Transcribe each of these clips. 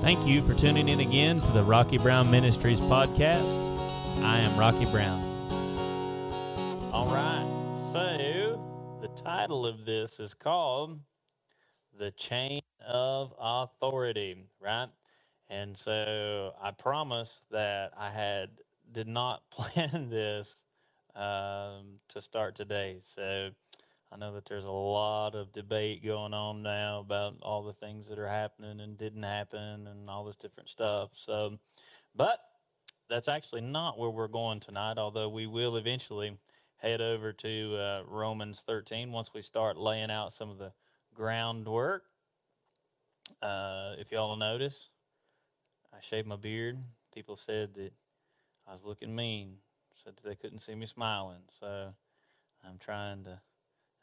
Thank you for tuning in again to the Rocky Brown Ministries podcast. I am Rocky Brown. All right, so the title of this is called The Chain of Authority, right? And so I promise that I had did not plan this um, to start today. So I know that there's a lot of debate going on now about all the things that are happening and didn't happen and all this different stuff. So, but that's actually not where we're going tonight, although we will eventually head over to uh, Romans 13 once we start laying out some of the groundwork. Uh, if y'all notice, I shaved my beard. People said that I was looking mean, said that they couldn't see me smiling. So I'm trying to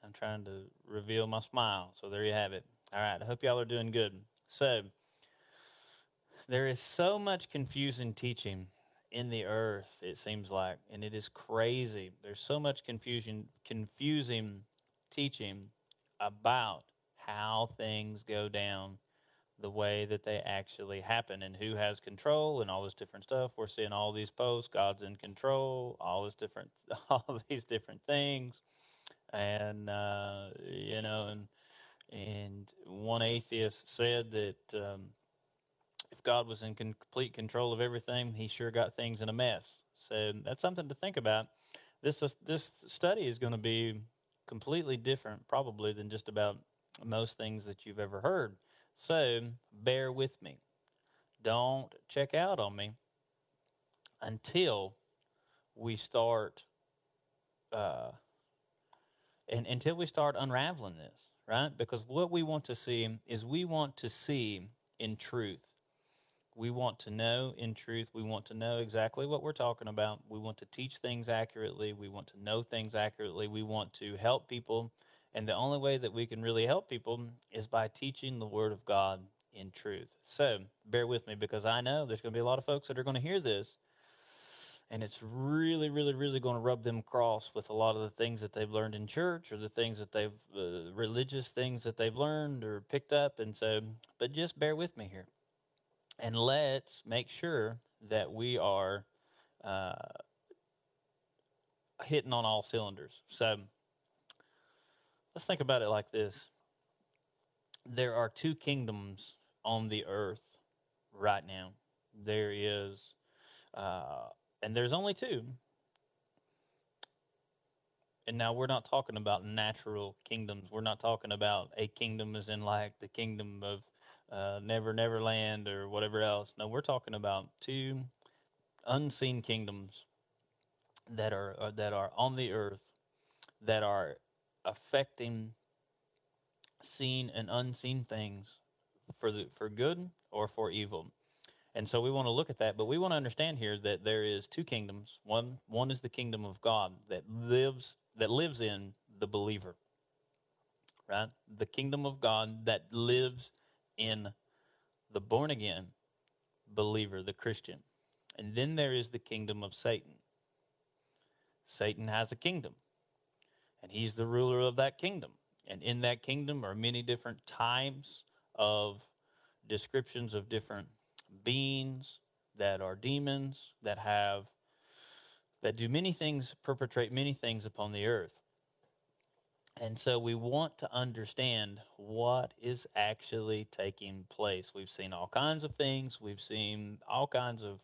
I'm trying to reveal my smile. So there you have it. All right. I hope y'all are doing good. So there is so much confusing teaching in the earth, it seems like, and it is crazy. There's so much confusion, confusing teaching about how things go down the way that they actually happen and who has control and all this different stuff. We're seeing all these posts, God's in control, all this different all these different things and uh, you know, and and one atheist said that um, if God was in complete control of everything, He sure got things in a mess. So that's something to think about. This this study is going to be completely different, probably, than just about most things that you've ever heard. So bear with me. Don't check out on me until we start uh, and until we start unraveling this, right? Because what we want to see is we want to see in truth. We want to know in truth. We want to know exactly what we're talking about. We want to teach things accurately. We want to know things accurately. We want to help people. And the only way that we can really help people is by teaching the Word of God in truth. So bear with me because I know there's going to be a lot of folks that are going to hear this and it's really really really going to rub them cross with a lot of the things that they've learned in church or the things that they've uh, religious things that they've learned or picked up and so but just bear with me here. And let's make sure that we are uh, hitting on all cylinders. So let's think about it like this. There are two kingdoms on the earth right now. There is uh, and there's only two. And now we're not talking about natural kingdoms. We're not talking about a kingdom as in like the kingdom of uh, Never Never Land or whatever else. No, we're talking about two unseen kingdoms that are uh, that are on the earth that are affecting seen and unseen things for the for good or for evil. And so we want to look at that, but we want to understand here that there is two kingdoms. One one is the kingdom of God that lives that lives in the believer. Right? The kingdom of God that lives in the born again believer, the Christian. And then there is the kingdom of Satan. Satan has a kingdom, and he's the ruler of that kingdom. And in that kingdom are many different times of descriptions of different beings, that are demons, that have that do many things, perpetrate many things upon the earth. And so we want to understand what is actually taking place. We've seen all kinds of things. We've seen all kinds of,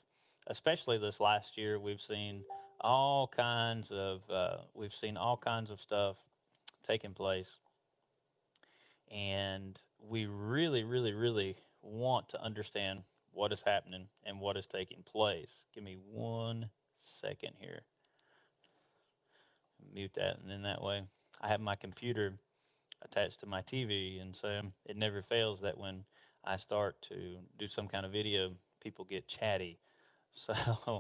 especially this last year, we've seen all kinds of, uh, we've seen all kinds of stuff taking place. And we really, really, really want to understand what is happening and what is taking place. Give me one second here. Mute that, and then that way I have my computer attached to my TV, and so it never fails that when I start to do some kind of video, people get chatty. So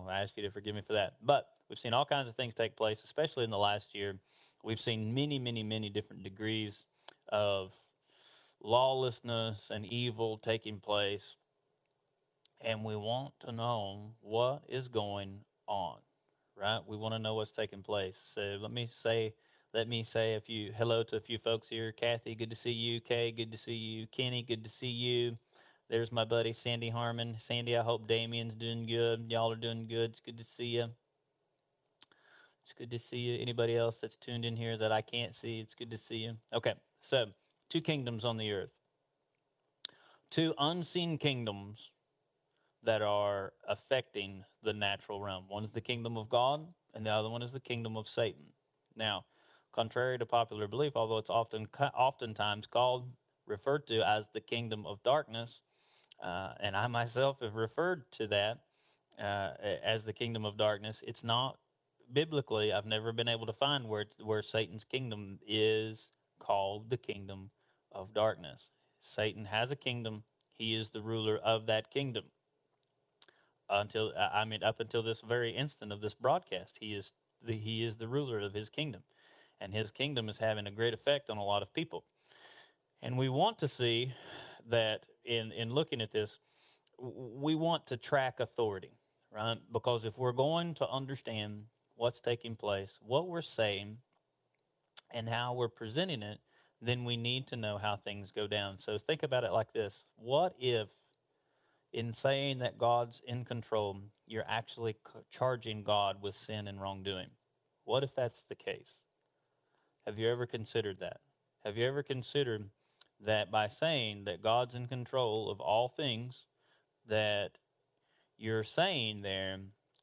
I ask you to forgive me for that. But we've seen all kinds of things take place, especially in the last year. We've seen many, many, many different degrees of lawlessness and evil taking place and we want to know what is going on, right? We want to know what's taking place. So let me say, let me say a few hello to a few folks here. Kathy, good to see you. Kay, good to see you. Kenny, good to see you. There's my buddy Sandy Harmon. Sandy, I hope Damien's doing good. Y'all are doing good. It's good to see you. It's good to see you. Anybody else that's tuned in here that I can't see, it's good to see you. Okay, so two kingdoms on the earth, two unseen kingdoms that are affecting the natural realm. One is the kingdom of God, and the other one is the kingdom of Satan. Now, contrary to popular belief, although it's often oftentimes called referred to as the kingdom of darkness, uh, and I myself have referred to that uh, as the kingdom of darkness. It's not biblically. I've never been able to find where where Satan's kingdom is called the kingdom of darkness. Satan has a kingdom. He is the ruler of that kingdom. Until I mean, up until this very instant of this broadcast, he is the, he is the ruler of his kingdom, and his kingdom is having a great effect on a lot of people. And we want to see that in, in looking at this, we want to track authority, right? Because if we're going to understand what's taking place, what we're saying, and how we're presenting it, then we need to know how things go down. So think about it like this What if, in saying that God's in control, you're actually charging God with sin and wrongdoing? What if that's the case? Have you ever considered that? Have you ever considered that by saying that God's in control of all things, that you're saying there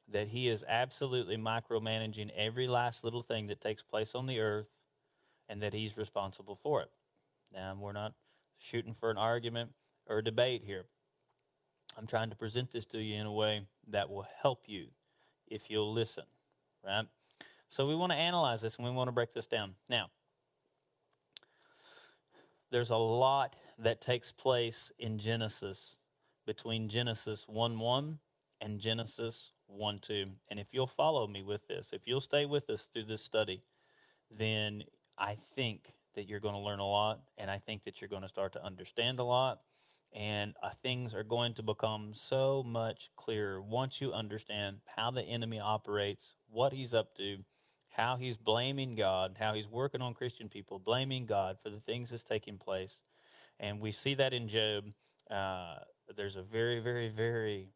that He is absolutely micromanaging every last little thing that takes place on the earth and that He's responsible for it. Now, we're not shooting for an argument or a debate here. I'm trying to present this to you in a way that will help you if you'll listen, right? So we want to analyze this and we want to break this down. Now, there's a lot that takes place in Genesis between Genesis 1 1 and Genesis 1 2. And if you'll follow me with this, if you'll stay with us through this study, then I think that you're going to learn a lot. And I think that you're going to start to understand a lot. And uh, things are going to become so much clearer once you understand how the enemy operates, what he's up to, how he's blaming God, how he's working on Christian people, blaming God for the things that's taking place. And we see that in Job. Uh, there's a very, very, very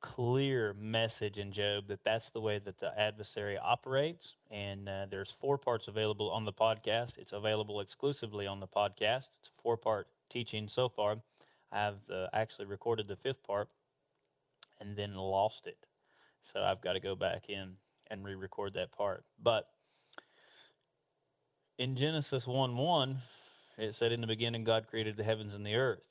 clear message in Job that that's the way that the adversary operates. And uh, there's four parts available on the podcast. It's available exclusively on the podcast. It's a four part teaching so far. I've uh, actually recorded the fifth part and then lost it. So I've got to go back in and re record that part. But in Genesis 1 1, it said, In the beginning, God created the heavens and the earth.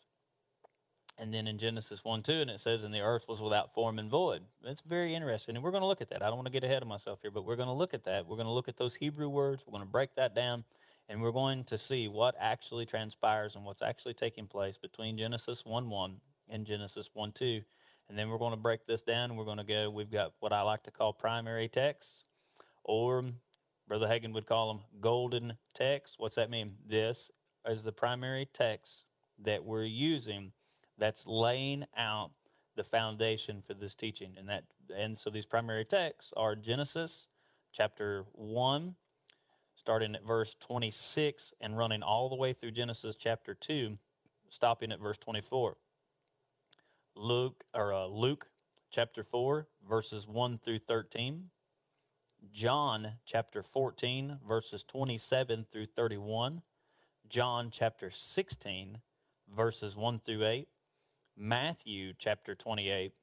And then in Genesis 1 2, and it says, And the earth was without form and void. It's very interesting. And we're going to look at that. I don't want to get ahead of myself here, but we're going to look at that. We're going to look at those Hebrew words. We're going to break that down. And we're going to see what actually transpires and what's actually taking place between Genesis 1 1 and Genesis 1 2 and then we're going to break this down we're going to go, we've got what I like to call primary texts, or Brother Hagin would call them golden texts. What's that mean? This is the primary text that we're using that's laying out the foundation for this teaching. And that and so these primary texts are Genesis chapter 1 starting at verse 26 and running all the way through Genesis chapter 2 stopping at verse 24. Luke or uh, Luke chapter 4 verses 1 through 13. John chapter 14 verses 27 through 31. John chapter 16 verses 1 through 8. Matthew chapter 28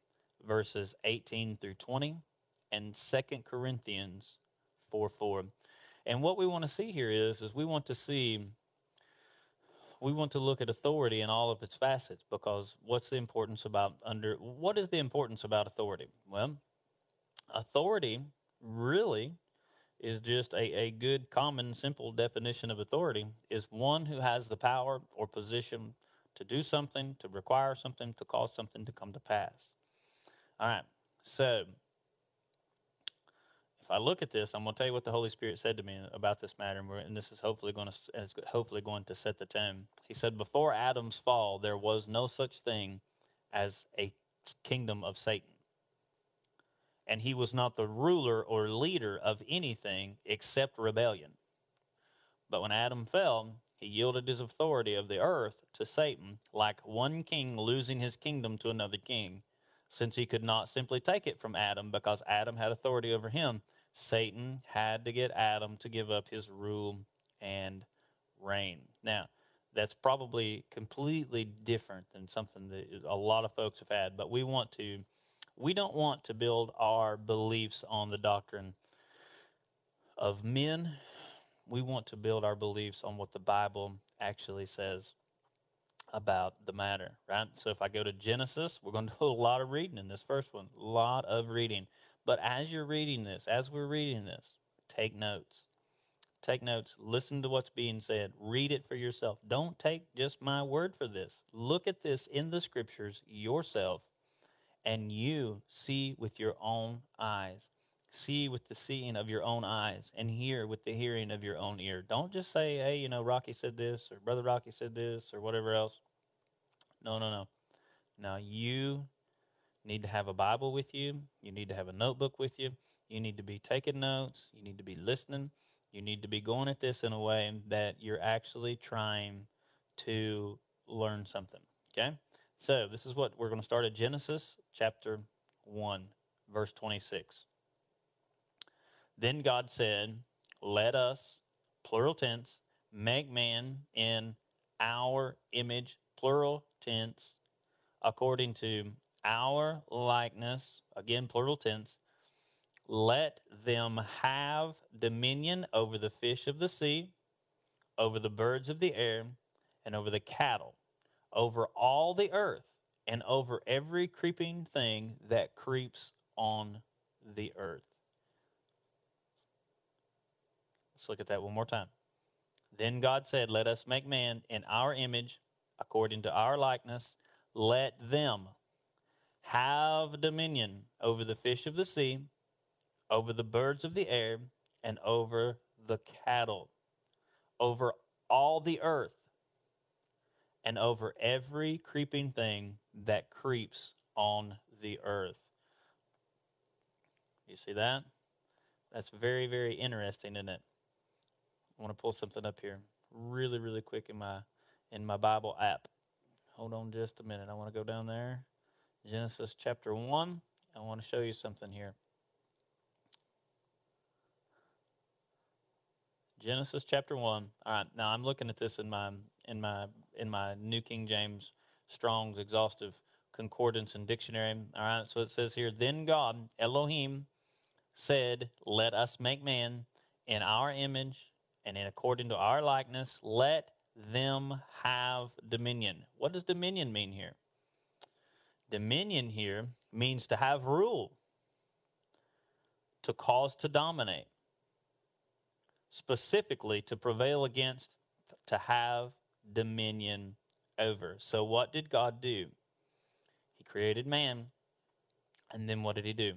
verses 18 through 20 and Second Corinthians 4 4. And what we want to see here is is we want to see we want to look at authority in all of its facets because what's the importance about under what is the importance about authority? Well, authority really is just a, a good common simple definition of authority is one who has the power or position to do something, to require something, to cause something to come to pass. All right. So I look at this, I'm going to tell you what the Holy Spirit said to me about this matter, and this is hopefully going to is hopefully going to set the tone. He said, "Before Adam's fall, there was no such thing as a kingdom of Satan, and he was not the ruler or leader of anything except rebellion. But when Adam fell, He yielded his authority of the earth to Satan, like one king losing his kingdom to another king. Since he could not simply take it from Adam because Adam had authority over him, Satan had to get Adam to give up his rule and reign. Now, that's probably completely different than something that a lot of folks have had, but we want to we don't want to build our beliefs on the doctrine of men. We want to build our beliefs on what the Bible actually says about the matter, right? So if I go to Genesis, we're going to do a lot of reading in this first one, a lot of reading. But as you're reading this, as we're reading this, take notes. Take notes. Listen to what's being said. Read it for yourself. Don't take just my word for this. Look at this in the scriptures yourself, and you see with your own eyes. See with the seeing of your own eyes, and hear with the hearing of your own ear. Don't just say, hey, you know, Rocky said this, or Brother Rocky said this, or whatever else. No, no, no. Now, you need to have a Bible with you. You need to have a notebook with you. You need to be taking notes. You need to be listening. You need to be going at this in a way that you're actually trying to learn something. Okay? So, this is what we're going to start at Genesis chapter 1, verse 26. Then God said, Let us, plural tense, make man in our image, plural tense, according to our likeness, again, plural tense, let them have dominion over the fish of the sea, over the birds of the air, and over the cattle, over all the earth, and over every creeping thing that creeps on the earth. Let's look at that one more time. Then God said, Let us make man in our image, according to our likeness. Let them, have dominion over the fish of the sea, over the birds of the air, and over the cattle, over all the earth, and over every creeping thing that creeps on the earth. You see that? That's very, very interesting, isn't it? I want to pull something up here really, really quick in my in my Bible app. Hold on just a minute. I want to go down there. Genesis chapter 1. I want to show you something here. Genesis chapter 1. All right, now I'm looking at this in my in my in my New King James Strong's exhaustive concordance and dictionary. All right, so it says here, then God, Elohim, said, Let us make man in our image and in according to our likeness, let them have dominion. What does dominion mean here? Dominion here means to have rule, to cause to dominate, specifically to prevail against, to have dominion over. So, what did God do? He created man, and then what did he do?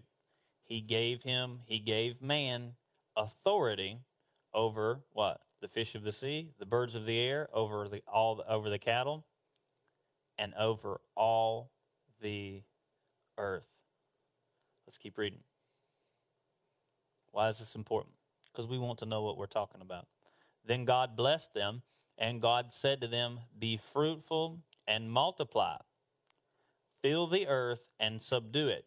He gave him, he gave man authority over what? The fish of the sea, the birds of the air, over the all over the cattle, and over all the earth. Let's keep reading. Why is this important? Because we want to know what we're talking about. Then God blessed them, and God said to them, Be fruitful and multiply, fill the earth and subdue it.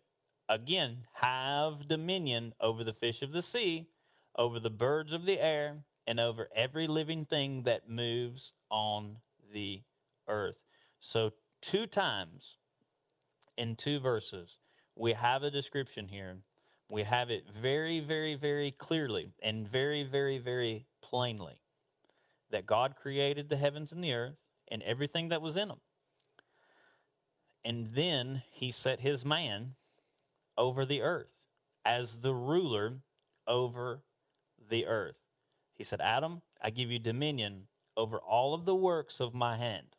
Again, have dominion over the fish of the sea, over the birds of the air, and over every living thing that moves on the earth. So, two times in two verses. We have a description here. We have it very, very, very clearly and very, very, very plainly that God created the heavens and the earth and everything that was in them. And then he set his man over the earth as the ruler over the earth. He said, Adam, I give you dominion over all of the works of my hand.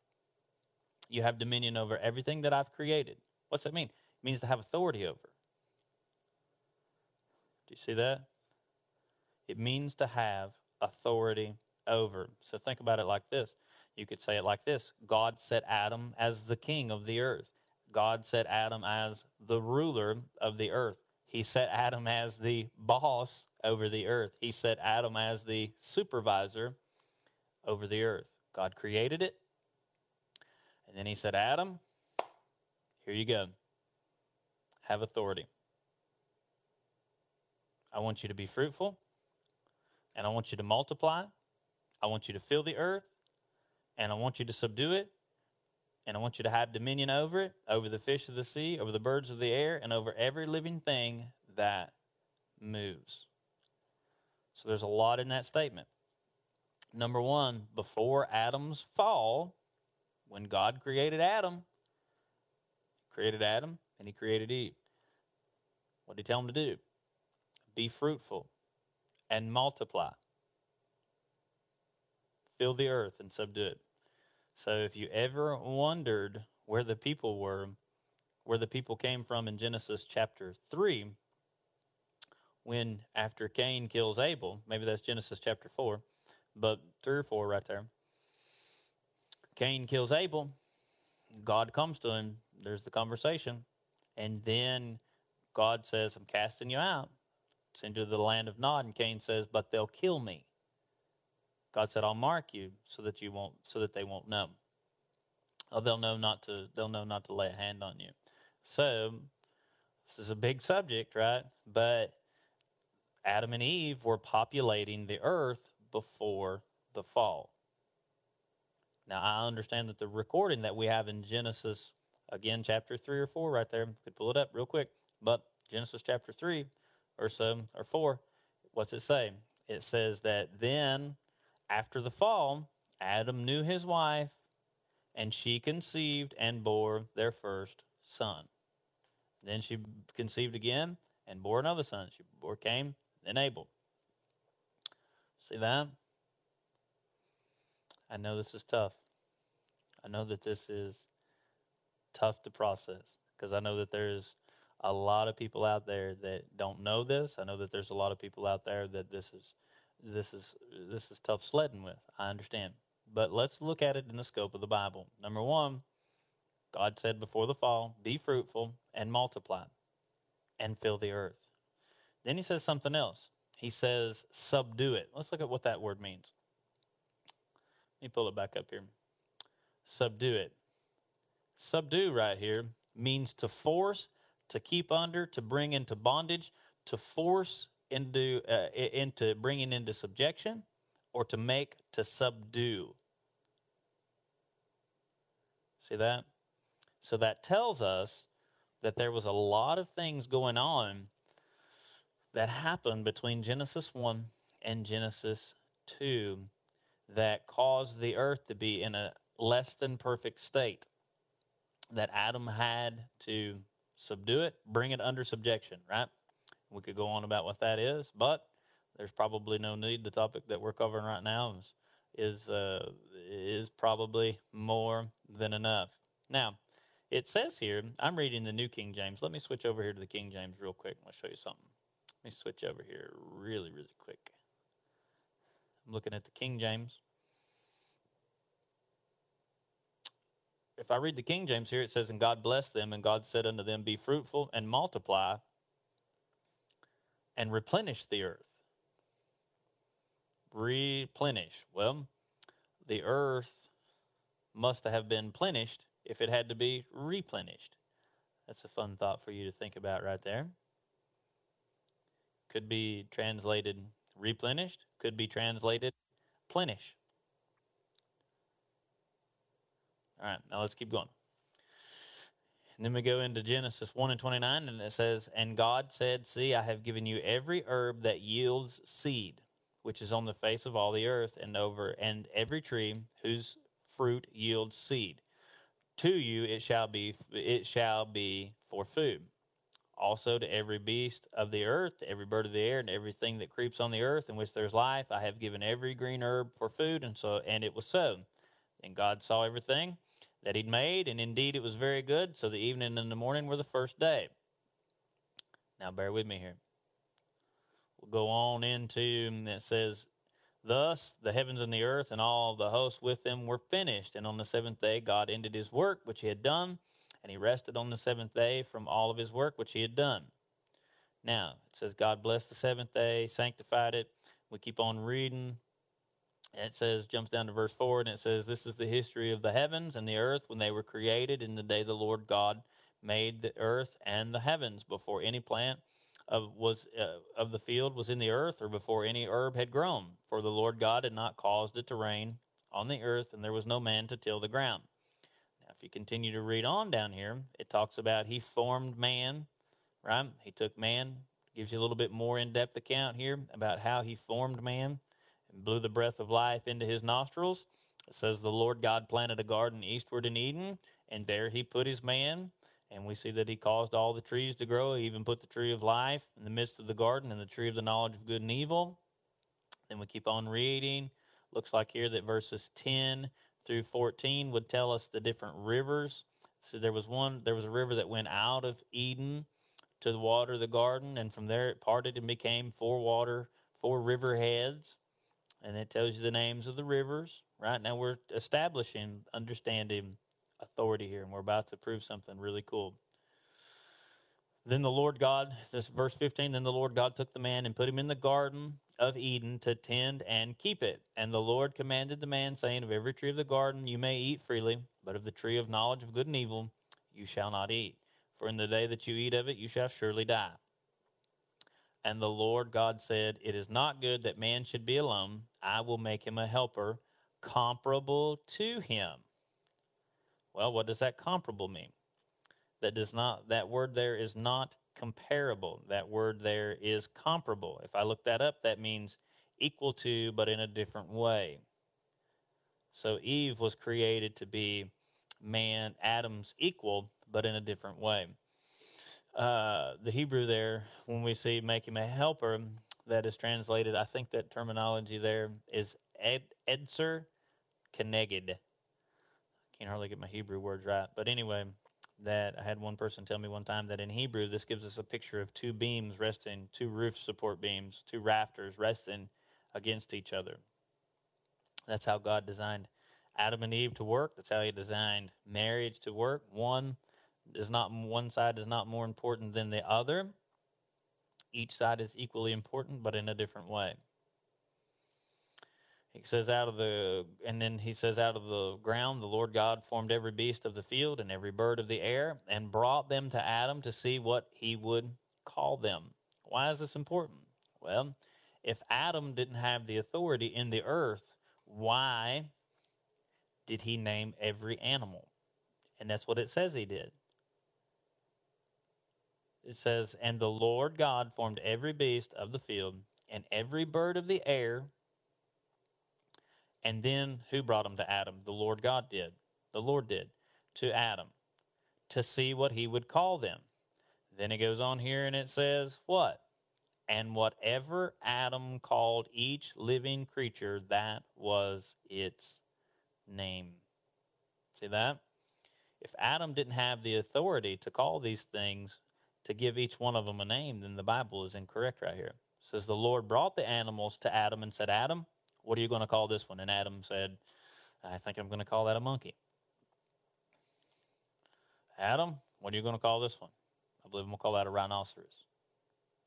You have dominion over everything that I've created. What's that mean? It means to have authority over. Do you see that? It means to have authority over. So think about it like this. You could say it like this God set Adam as the king of the earth, God set Adam as the ruler of the earth. He set Adam as the boss over the earth. He set Adam as the supervisor over the earth. God created it. And then he said, Adam, here you go. Have authority. I want you to be fruitful, and I want you to multiply. I want you to fill the earth, and I want you to subdue it, and I want you to have dominion over it, over the fish of the sea, over the birds of the air, and over every living thing that moves. So there's a lot in that statement. Number one, before Adam's fall, when God created Adam, created Adam and he created Eve. What did he tell them to do? Be fruitful and multiply. Fill the earth and subdue it. So if you ever wondered where the people were, where the people came from in Genesis chapter 3, when after Cain kills Abel, maybe that's Genesis chapter 4, but 3 or 4 right there. Cain kills Abel. God comes to him. There's the conversation. And then God says, I'm casting you out. Send you to the land of Nod. And Cain says, But they'll kill me. God said, I'll mark you so that you won't so that they won't know. Oh, they'll know not to they'll know not to lay a hand on you. So this is a big subject, right? But Adam and Eve were populating the earth before the fall. Now I understand that the recording that we have in Genesis, again, chapter three or four right there, could pull it up real quick. But Genesis chapter three or so or four, what's it say? It says that then after the fall, Adam knew his wife, and she conceived and bore their first son. Then she conceived again and bore another son. She bore Cain, then Abel. See that? I know this is tough. I know that this is tough to process because I know that there's a lot of people out there that don't know this. I know that there's a lot of people out there that this is this is this is tough sledding with. I understand. But let's look at it in the scope of the Bible. Number 1, God said before the fall, be fruitful and multiply and fill the earth. Then he says something else. He says subdue it. Let's look at what that word means. Let me pull it back up here. Subdue it. Subdue right here means to force, to keep under, to bring into bondage, to force into uh, into bringing into subjection or to make to subdue see that so that tells us that there was a lot of things going on that happened between Genesis 1 and Genesis 2 that caused the earth to be in a less than perfect state that Adam had to subdue it, bring it under subjection, right? We could go on about what that is, but there's probably no need. The topic that we're covering right now is is uh, is probably more than enough. Now, it says here, I'm reading the New King James. Let me switch over here to the King James real quick. I'll show you something. Let me switch over here really, really quick. I'm looking at the King James. If I read the King James here, it says, And God blessed them, and God said unto them, Be fruitful and multiply and replenish the earth. Replenish. Well, the earth must have been plenished if it had to be replenished. That's a fun thought for you to think about right there. Could be translated replenished, could be translated plenish. All right, now let's keep going. And then we go into Genesis 1 and 29, and it says, And God said, See, I have given you every herb that yields seed, which is on the face of all the earth, and over and every tree whose fruit yields seed. To you it shall be it shall be for food. Also to every beast of the earth, every bird of the air, and everything that creeps on the earth in which there's life, I have given every green herb for food, and so and it was so. And God saw everything that he'd made, and indeed it was very good. So the evening and the morning were the first day. Now, bear with me here. We'll go on into, it says, Thus the heavens and the earth and all the hosts with them were finished. And on the seventh day, God ended his work which he had done, and he rested on the seventh day from all of his work which he had done. Now, it says, God blessed the seventh day, sanctified it. We keep on reading. It says, jumps down to verse 4, and it says, This is the history of the heavens and the earth when they were created in the day the Lord God made the earth and the heavens before any plant of was uh, of the field was in the earth or before any herb had grown. For the lord god had not caused it to rain on the earth and there was no man to till the ground. Now if you continue to read on down here it talks about he formed man right? He took man gives you a little bit more in-depth account here about how he formed man and blew the breath of life into his nostrils it says the lord god planted a garden eastward in eden and there he put his man and we see that he caused all the trees to grow. He even put the tree of life in the midst of the garden and the tree of the knowledge of good and evil. Then we keep on reading. Looks like here that verses 10 through 14 would tell us the different rivers. So there was one, there was a river that went out of Eden to the water of the garden, and from there it parted and became four water, four river heads. And it tells you the names of the rivers. Right now we're establishing, understanding authority here, and we're about to prove something really cool. Then the Lord God, this verse 15, then the Lord God took the man and put him in the garden of Eden to tend and keep it. And the Lord commanded the man, saying, Of every tree of the garden you may eat freely, but of the tree of knowledge of good and evil you shall not eat. For in the day that you eat of it, you shall surely die. And the Lord God said, It is not good that man should be alone. I will make him a helper comparable to him. Well, what does that comparable mean? That does not that word there is not comparable. That word there is comparable. If I look that up, that means equal to, but in a different way. So Eve was created to be man, Adam's equal, but in a different way. Uh, the Hebrew there, when we see make him a helper, that is translated, I think that terminology there is ed, edser keneged can't hardly get my Hebrew words right. But anyway, that I had one person tell me one time that in Hebrew, this gives us a picture of two beams resting, two roof support beams, two rafters resting against each other. That's how God designed Adam and Eve to work. That's how He designed marriage to work. One is not one side is not more important than the other. Each side is equally important, but in a different way. He says, out of the, and then he says, out of the ground, the Lord God formed every beast of the field and every bird of the air and brought them to Adam to see what he would call them. Why is this important? Well, if Adam didn't have the authority in the earth, why did he name every animal? And that's what it says he did. It says, And the Lord God formed every beast of the field and every bird of the air and then who brought them to Adam? The Lord God did. The Lord did to Adam to see what he would call them. Then it goes on here and it says, What? And whatever Adam called each living creature, that was its name. See that? If Adam didn't have the authority to call these things, to give each one of them a name, then the Bible is incorrect right here. It says the Lord brought the animals to Adam and said, Adam, what are you going to call this one? And Adam said, I think I'm going to call that a monkey. Adam, what are you going to call this one? I believe I'm going to call that a rhinoceros.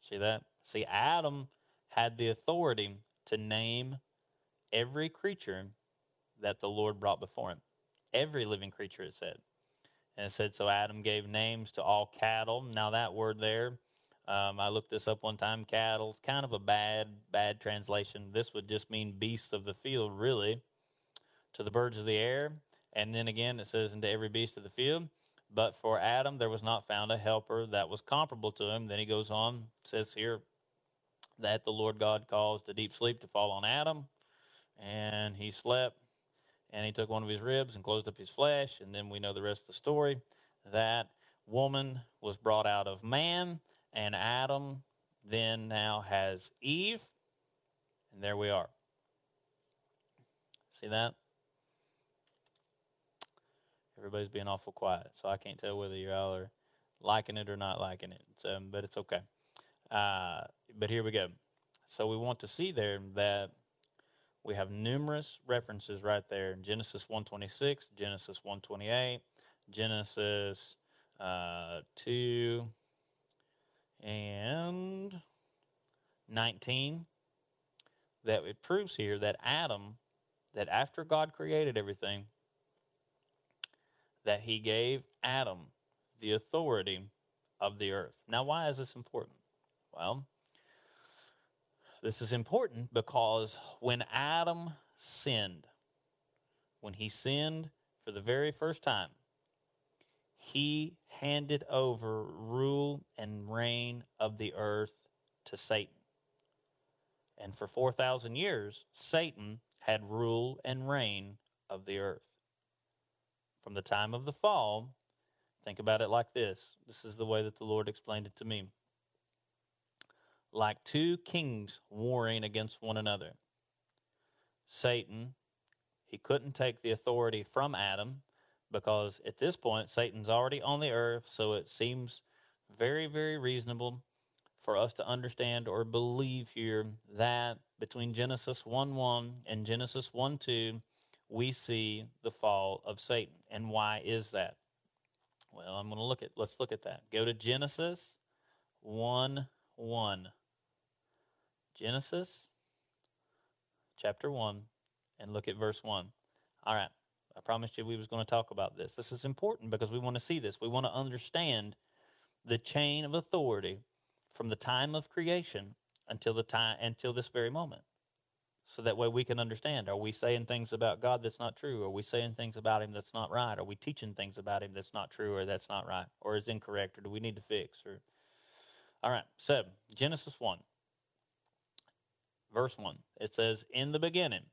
See that? See, Adam had the authority to name every creature that the Lord brought before him. Every living creature, it said. And it said, so Adam gave names to all cattle. Now, that word there um, I looked this up one time. Cattle, kind of a bad, bad translation. This would just mean beasts of the field, really, to the birds of the air. And then again, it says, into every beast of the field. But for Adam, there was not found a helper that was comparable to him. Then he goes on, says here that the Lord God caused a deep sleep to fall on Adam, and he slept, and he took one of his ribs and closed up his flesh. And then we know the rest of the story that woman was brought out of man and Adam then now has Eve, and there we are. See that? Everybody's being awful quiet, so I can't tell whether you all are liking it or not liking it. So, but it's okay. Uh, but here we go. So we want to see there that we have numerous references right there in Genesis 126, Genesis 128, Genesis uh, 2 and 19 that it proves here that Adam that after God created everything, that he gave Adam the authority of the earth. Now, why is this important? Well, this is important because when Adam sinned, when he sinned for the very first time, he handed over rule and reign of the earth to Satan. And for 4,000 years, Satan had rule and reign of the earth. From the time of the fall, think about it like this. This is the way that the Lord explained it to me. Like two kings warring against one another. Satan, he couldn't take the authority from Adam because at this point, Satan's already on the earth, so it seems very, very reasonable for us to understand or believe here that between Genesis 1 1 and Genesis 1 2, we see the fall of Satan. And why is that? Well, I'm going to look at, let's look at that. Go to Genesis 1 1. Genesis chapter 1 and look at verse 1. All right. I promised you we was going to talk about this. This is important because we want to see this. We want to understand the chain of authority from the time of creation until the time until this very moment. So that way we can understand. Are we saying things about God that's not true? Are we saying things about him that's not right? Are we teaching things about him that's not true or that's not right or is incorrect or do we need to fix or All right. So, Genesis 1 verse 1. It says, "In the beginning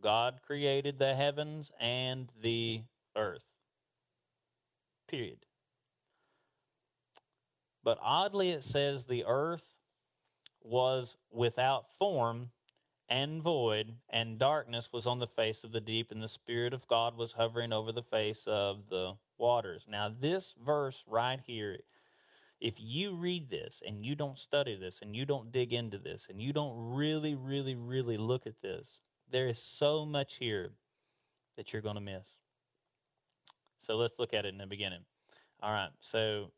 God created the heavens and the earth." Period. But oddly, it says the earth was without form and void, and darkness was on the face of the deep, and the Spirit of God was hovering over the face of the waters. Now, this verse right here, if you read this and you don't study this and you don't dig into this and you don't really, really, really look at this, there is so much here that you're going to miss. So let's look at it in the beginning. All right, so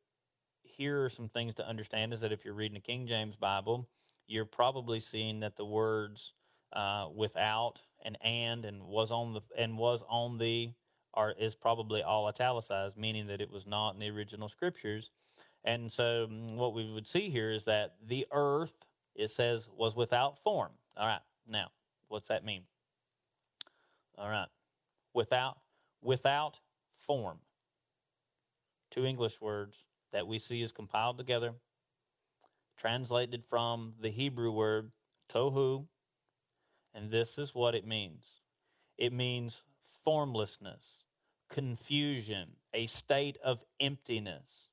here are some things to understand is that if you're reading a King James Bible, you're probably seeing that the words uh, without and and and was on the and was on the are is probably all italicized, meaning that it was not in the original scriptures. And so mm, what we would see here is that the earth, it says, was without form. All right. Now, what's that mean? All right. Without without form. Two English words that we see is compiled together, translated from the Hebrew word tohu, and this is what it means it means formlessness, confusion, a state of emptiness,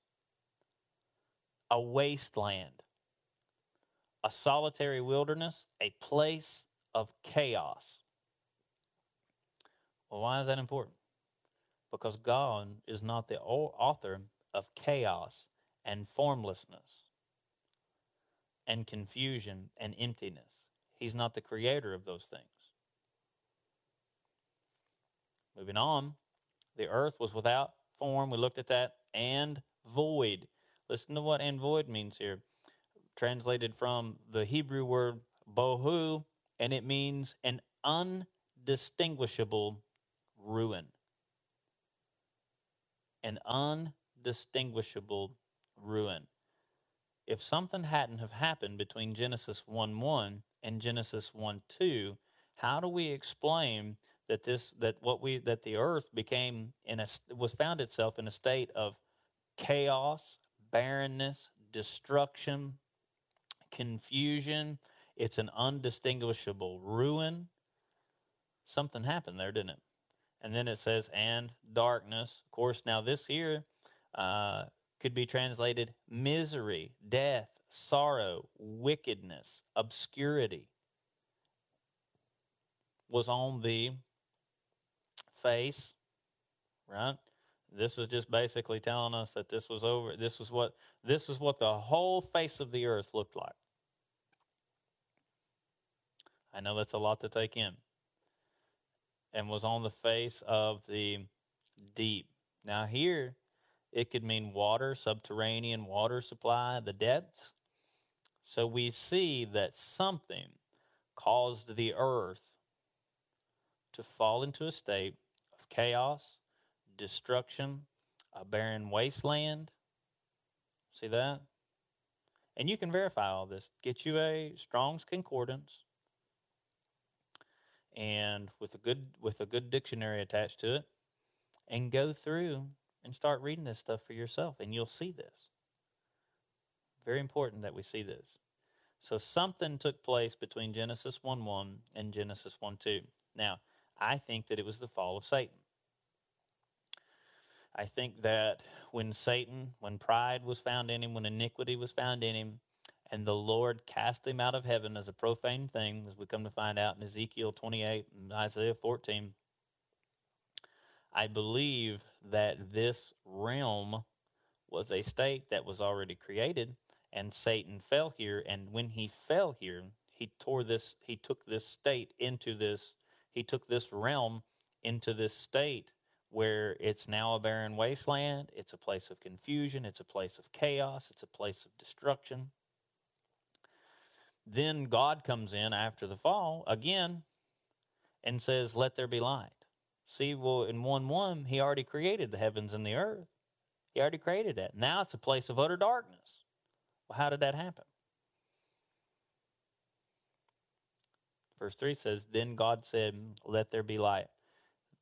a wasteland, a solitary wilderness, a place of chaos. Well, why is that important? Because God is not the author of chaos and formlessness and confusion and emptiness. He's not the creator of those things. Moving on, the earth was without form. We looked at that. And void. Listen to what and void means here. Translated from the Hebrew word bohu, and it means an undistinguishable ruin. An undistinguishable ruin. If something hadn't have happened between Genesis 1 1 and Genesis 1 2, how do we explain that this that what we that the earth became in a was found itself in a state of chaos, barrenness, destruction, confusion. It's an undistinguishable ruin. Something happened there, didn't it? And then it says, and darkness. Of course, now this here uh, could be translated misery, death, sorrow, wickedness, obscurity was on the face, right? This is just basically telling us that this was over. This was what this is what the whole face of the earth looked like. I know that's a lot to take in. And was on the face of the deep. Now here it could mean water, subterranean water supply, the depths. So we see that something caused the earth to to fall into a state of chaos, destruction, a barren wasteland. See that? And you can verify all this. Get you a Strong's Concordance and with a good with a good dictionary attached to it and go through and start reading this stuff for yourself and you'll see this. Very important that we see this. So something took place between Genesis 1 1 and Genesis 1 2. Now, I think that it was the fall of Satan. I think that when Satan, when pride was found in him, when iniquity was found in him, and the Lord cast him out of heaven as a profane thing, as we come to find out in Ezekiel 28 and Isaiah 14, I believe that this realm was a state that was already created, and Satan fell here. And when he fell here, he tore this, he took this state into this, he took this realm into this state where it's now a barren wasteland. It's a place of confusion. It's a place of chaos. It's a place of destruction. Then God comes in after the fall again and says, Let there be light. See, well, in 1 1, he already created the heavens and the earth. He already created that. Now it's a place of utter darkness. Well, how did that happen? Verse 3 says, Then God said, Let there be light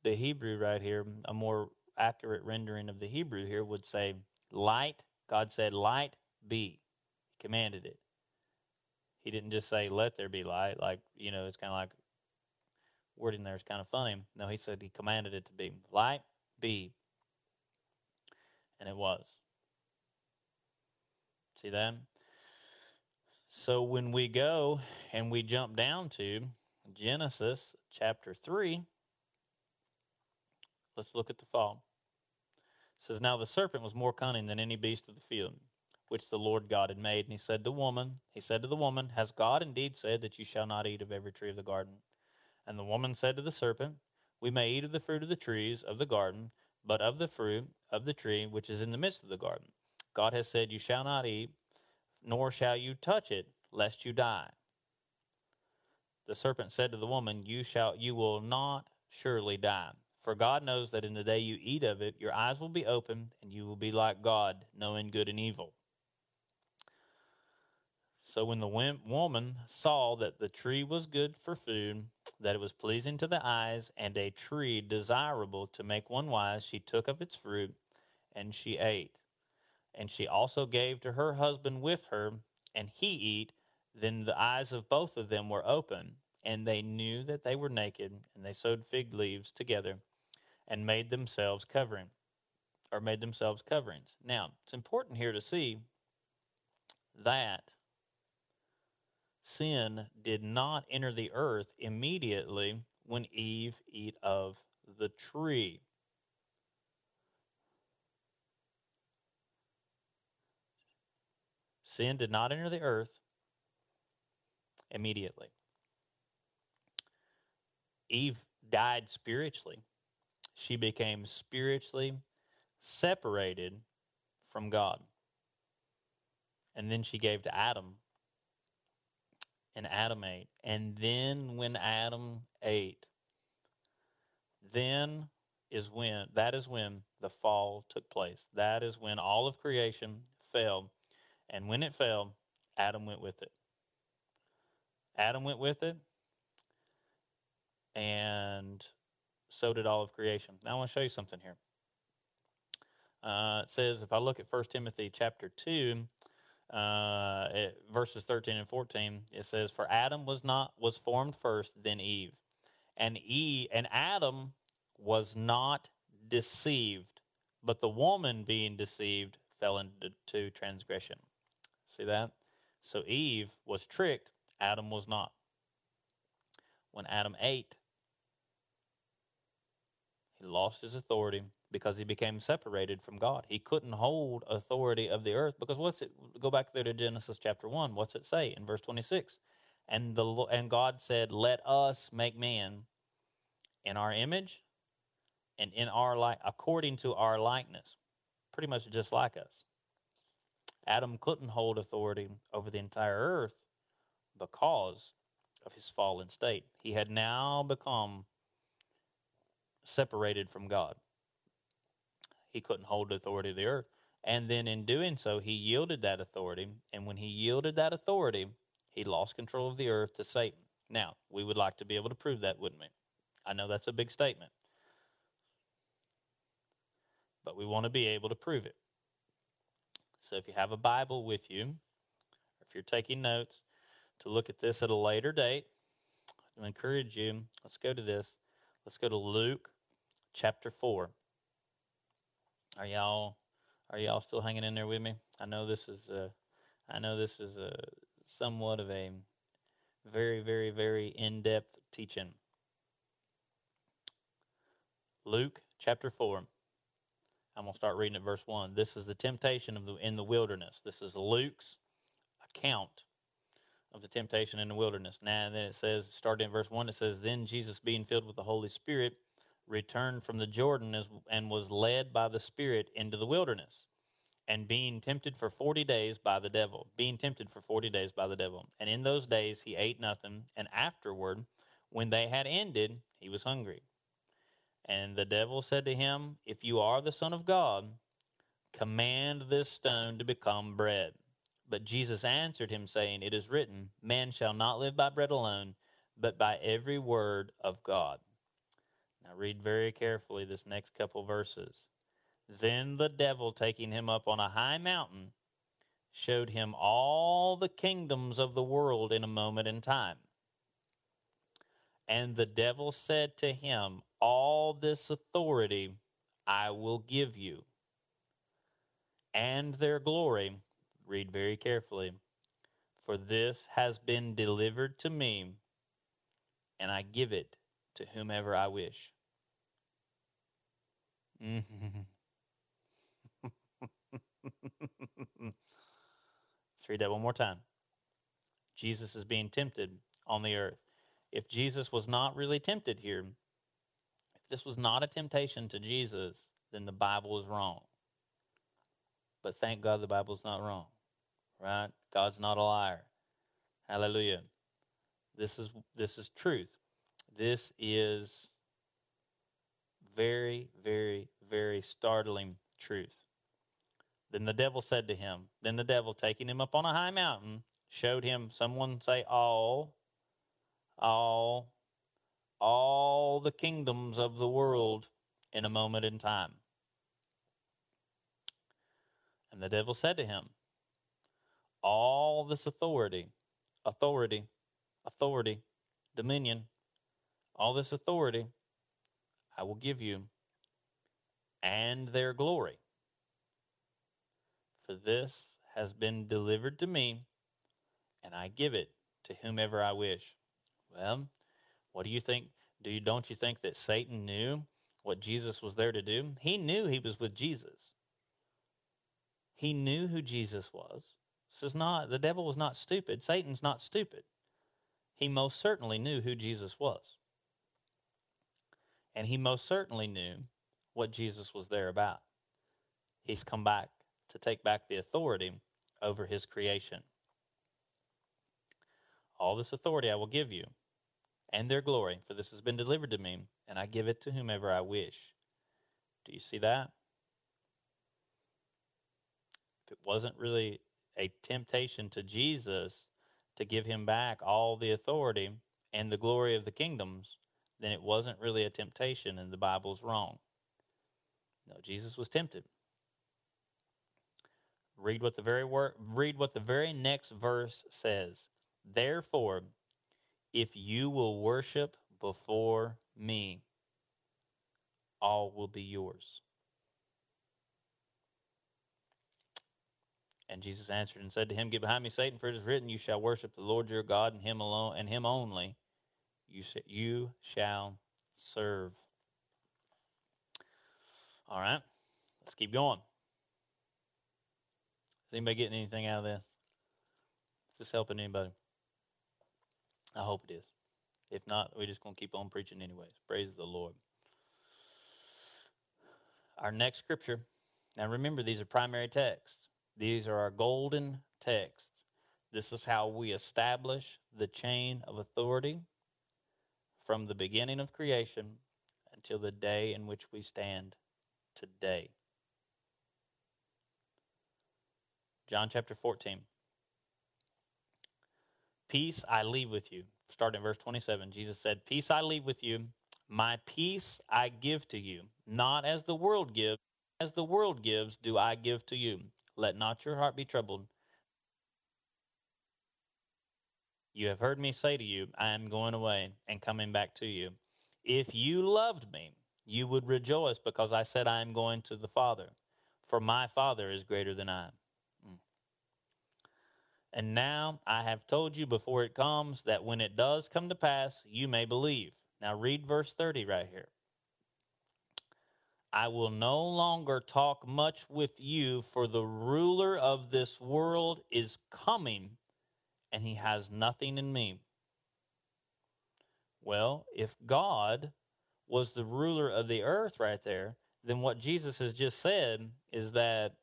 the Hebrew right here, a more accurate rendering of the Hebrew here would say, Light, God said, Light be. He commanded it. He didn't just say, Let there be light. Like, you know, it's kind of like wording there is kind of funny. No, he said he commanded it to be. Light be. And it was. See that? So when we go and we jump down to Genesis chapter 3, Let's look at the fall. It says, Now the serpent was more cunning than any beast of the field, which the Lord God had made. And he said to woman, He said to the woman, Has God indeed said that you shall not eat of every tree of the garden? And the woman said to the serpent, We may eat of the fruit of the trees of the garden, but of the fruit of the tree which is in the midst of the garden. God has said, You shall not eat, nor shall you touch it, lest you die. The serpent said to the woman, You shall you will not surely die. For God knows that in the day you eat of it, your eyes will be opened, and you will be like God, knowing good and evil. So when the woman saw that the tree was good for food, that it was pleasing to the eyes, and a tree desirable to make one wise, she took of its fruit, and she ate. And she also gave to her husband with her, and he ate. Then the eyes of both of them were open, and they knew that they were naked, and they sewed fig leaves together and made themselves covering or made themselves coverings. Now, it's important here to see that sin did not enter the earth immediately when Eve eat of the tree. Sin did not enter the earth immediately. Eve died spiritually she became spiritually separated from God. And then she gave to Adam, and Adam ate. And then when Adam ate, then is when that is when the fall took place. That is when all of creation fell. And when it fell, Adam went with it. Adam went with it. And so did all of creation. Now I want to show you something here. Uh, it says, if I look at 1 Timothy chapter 2, uh, verses 13 and 14, it says, For Adam was not was formed first, then Eve. And Eve and Adam was not deceived, but the woman being deceived fell into transgression. See that? So Eve was tricked, Adam was not. When Adam ate, he lost his authority because he became separated from God. He couldn't hold authority of the earth because what's it? Go back there to Genesis chapter one. What's it say in verse twenty six? And the and God said, "Let us make man in our image and in our like according to our likeness." Pretty much just like us. Adam couldn't hold authority over the entire earth because of his fallen state. He had now become separated from God. He couldn't hold the authority of the earth. And then in doing so, he yielded that authority. And when he yielded that authority, he lost control of the earth to Satan. Now, we would like to be able to prove that, wouldn't we? I know that's a big statement. But we want to be able to prove it. So if you have a Bible with you, or if you're taking notes, to look at this at a later date, I encourage you, let's go to this. Let's go to Luke chapter 4. Are y'all are y'all still hanging in there with me? I know this is a, I know this is a somewhat of a very very very in-depth teaching. Luke chapter 4. I'm going to start reading at verse 1. This is the temptation of the in the wilderness. This is Luke's account of the temptation in the wilderness. Now, then it says, starting in verse 1, it says, Then Jesus, being filled with the Holy Spirit, returned from the Jordan and was led by the Spirit into the wilderness, and being tempted for 40 days by the devil. Being tempted for 40 days by the devil. And in those days he ate nothing, and afterward, when they had ended, he was hungry. And the devil said to him, If you are the Son of God, command this stone to become bread. But Jesus answered him, saying, It is written, Man shall not live by bread alone, but by every word of God. Now read very carefully this next couple verses. Then the devil, taking him up on a high mountain, showed him all the kingdoms of the world in a moment in time. And the devil said to him, All this authority I will give you, and their glory Read very carefully. For this has been delivered to me, and I give it to whomever I wish. Mm-hmm. Let's read that one more time. Jesus is being tempted on the earth. If Jesus was not really tempted here, if this was not a temptation to Jesus, then the Bible is wrong. But thank God the Bible is not wrong right? God's not a liar. Hallelujah. This is this is truth. This is very, very, very startling truth. Then the devil said to him, Then the devil, taking him up on a high mountain, showed him, someone say, all, all, all the kingdoms of the world in a moment in time. And the devil said to him, all this authority, authority, authority, dominion, all this authority I will give you and their glory. For this has been delivered to me, and I give it to whomever I wish. Well, what do you think? Do you don't you think that Satan knew what Jesus was there to do? He knew he was with Jesus. He knew who Jesus was. This is not, the devil was not stupid. Satan's not stupid. He most certainly knew who Jesus was. And he most certainly knew what Jesus was there about. He's come back to take back the authority over his creation. All this authority I will give you, and their glory, for this has been delivered to me, and I give it to whomever I wish. Do you see that? If it wasn't really a temptation to Jesus to give him back all the authority and the glory of the kingdoms, then it wasn't really a temptation and the Bible's wrong. No, Jesus was tempted. Read what the very word, read what the very next verse says. Therefore, if you will worship before me, all will be yours. And Jesus answered and said to him, Get behind me, Satan, for it is written, You shall worship the Lord your God, and him alone, and him only you, you shall serve. All right, let's keep going. Is anybody getting anything out of this? Is this helping anybody? I hope it is. If not, we're just going to keep on preaching anyways. Praise the Lord. Our next scripture, now remember, these are primary texts. These are our golden texts. This is how we establish the chain of authority from the beginning of creation until the day in which we stand today. John chapter 14. Peace I leave with you. Starting in verse 27, Jesus said, Peace I leave with you, my peace I give to you, not as the world gives, as the world gives, do I give to you. Let not your heart be troubled. You have heard me say to you, I am going away and coming back to you. If you loved me, you would rejoice because I said I am going to the Father, for my Father is greater than I. Mm. And now I have told you before it comes that when it does come to pass, you may believe. Now read verse 30 right here. I will no longer talk much with you, for the ruler of this world is coming, and he has nothing in me. Well, if God was the ruler of the earth right there, then what Jesus has just said is that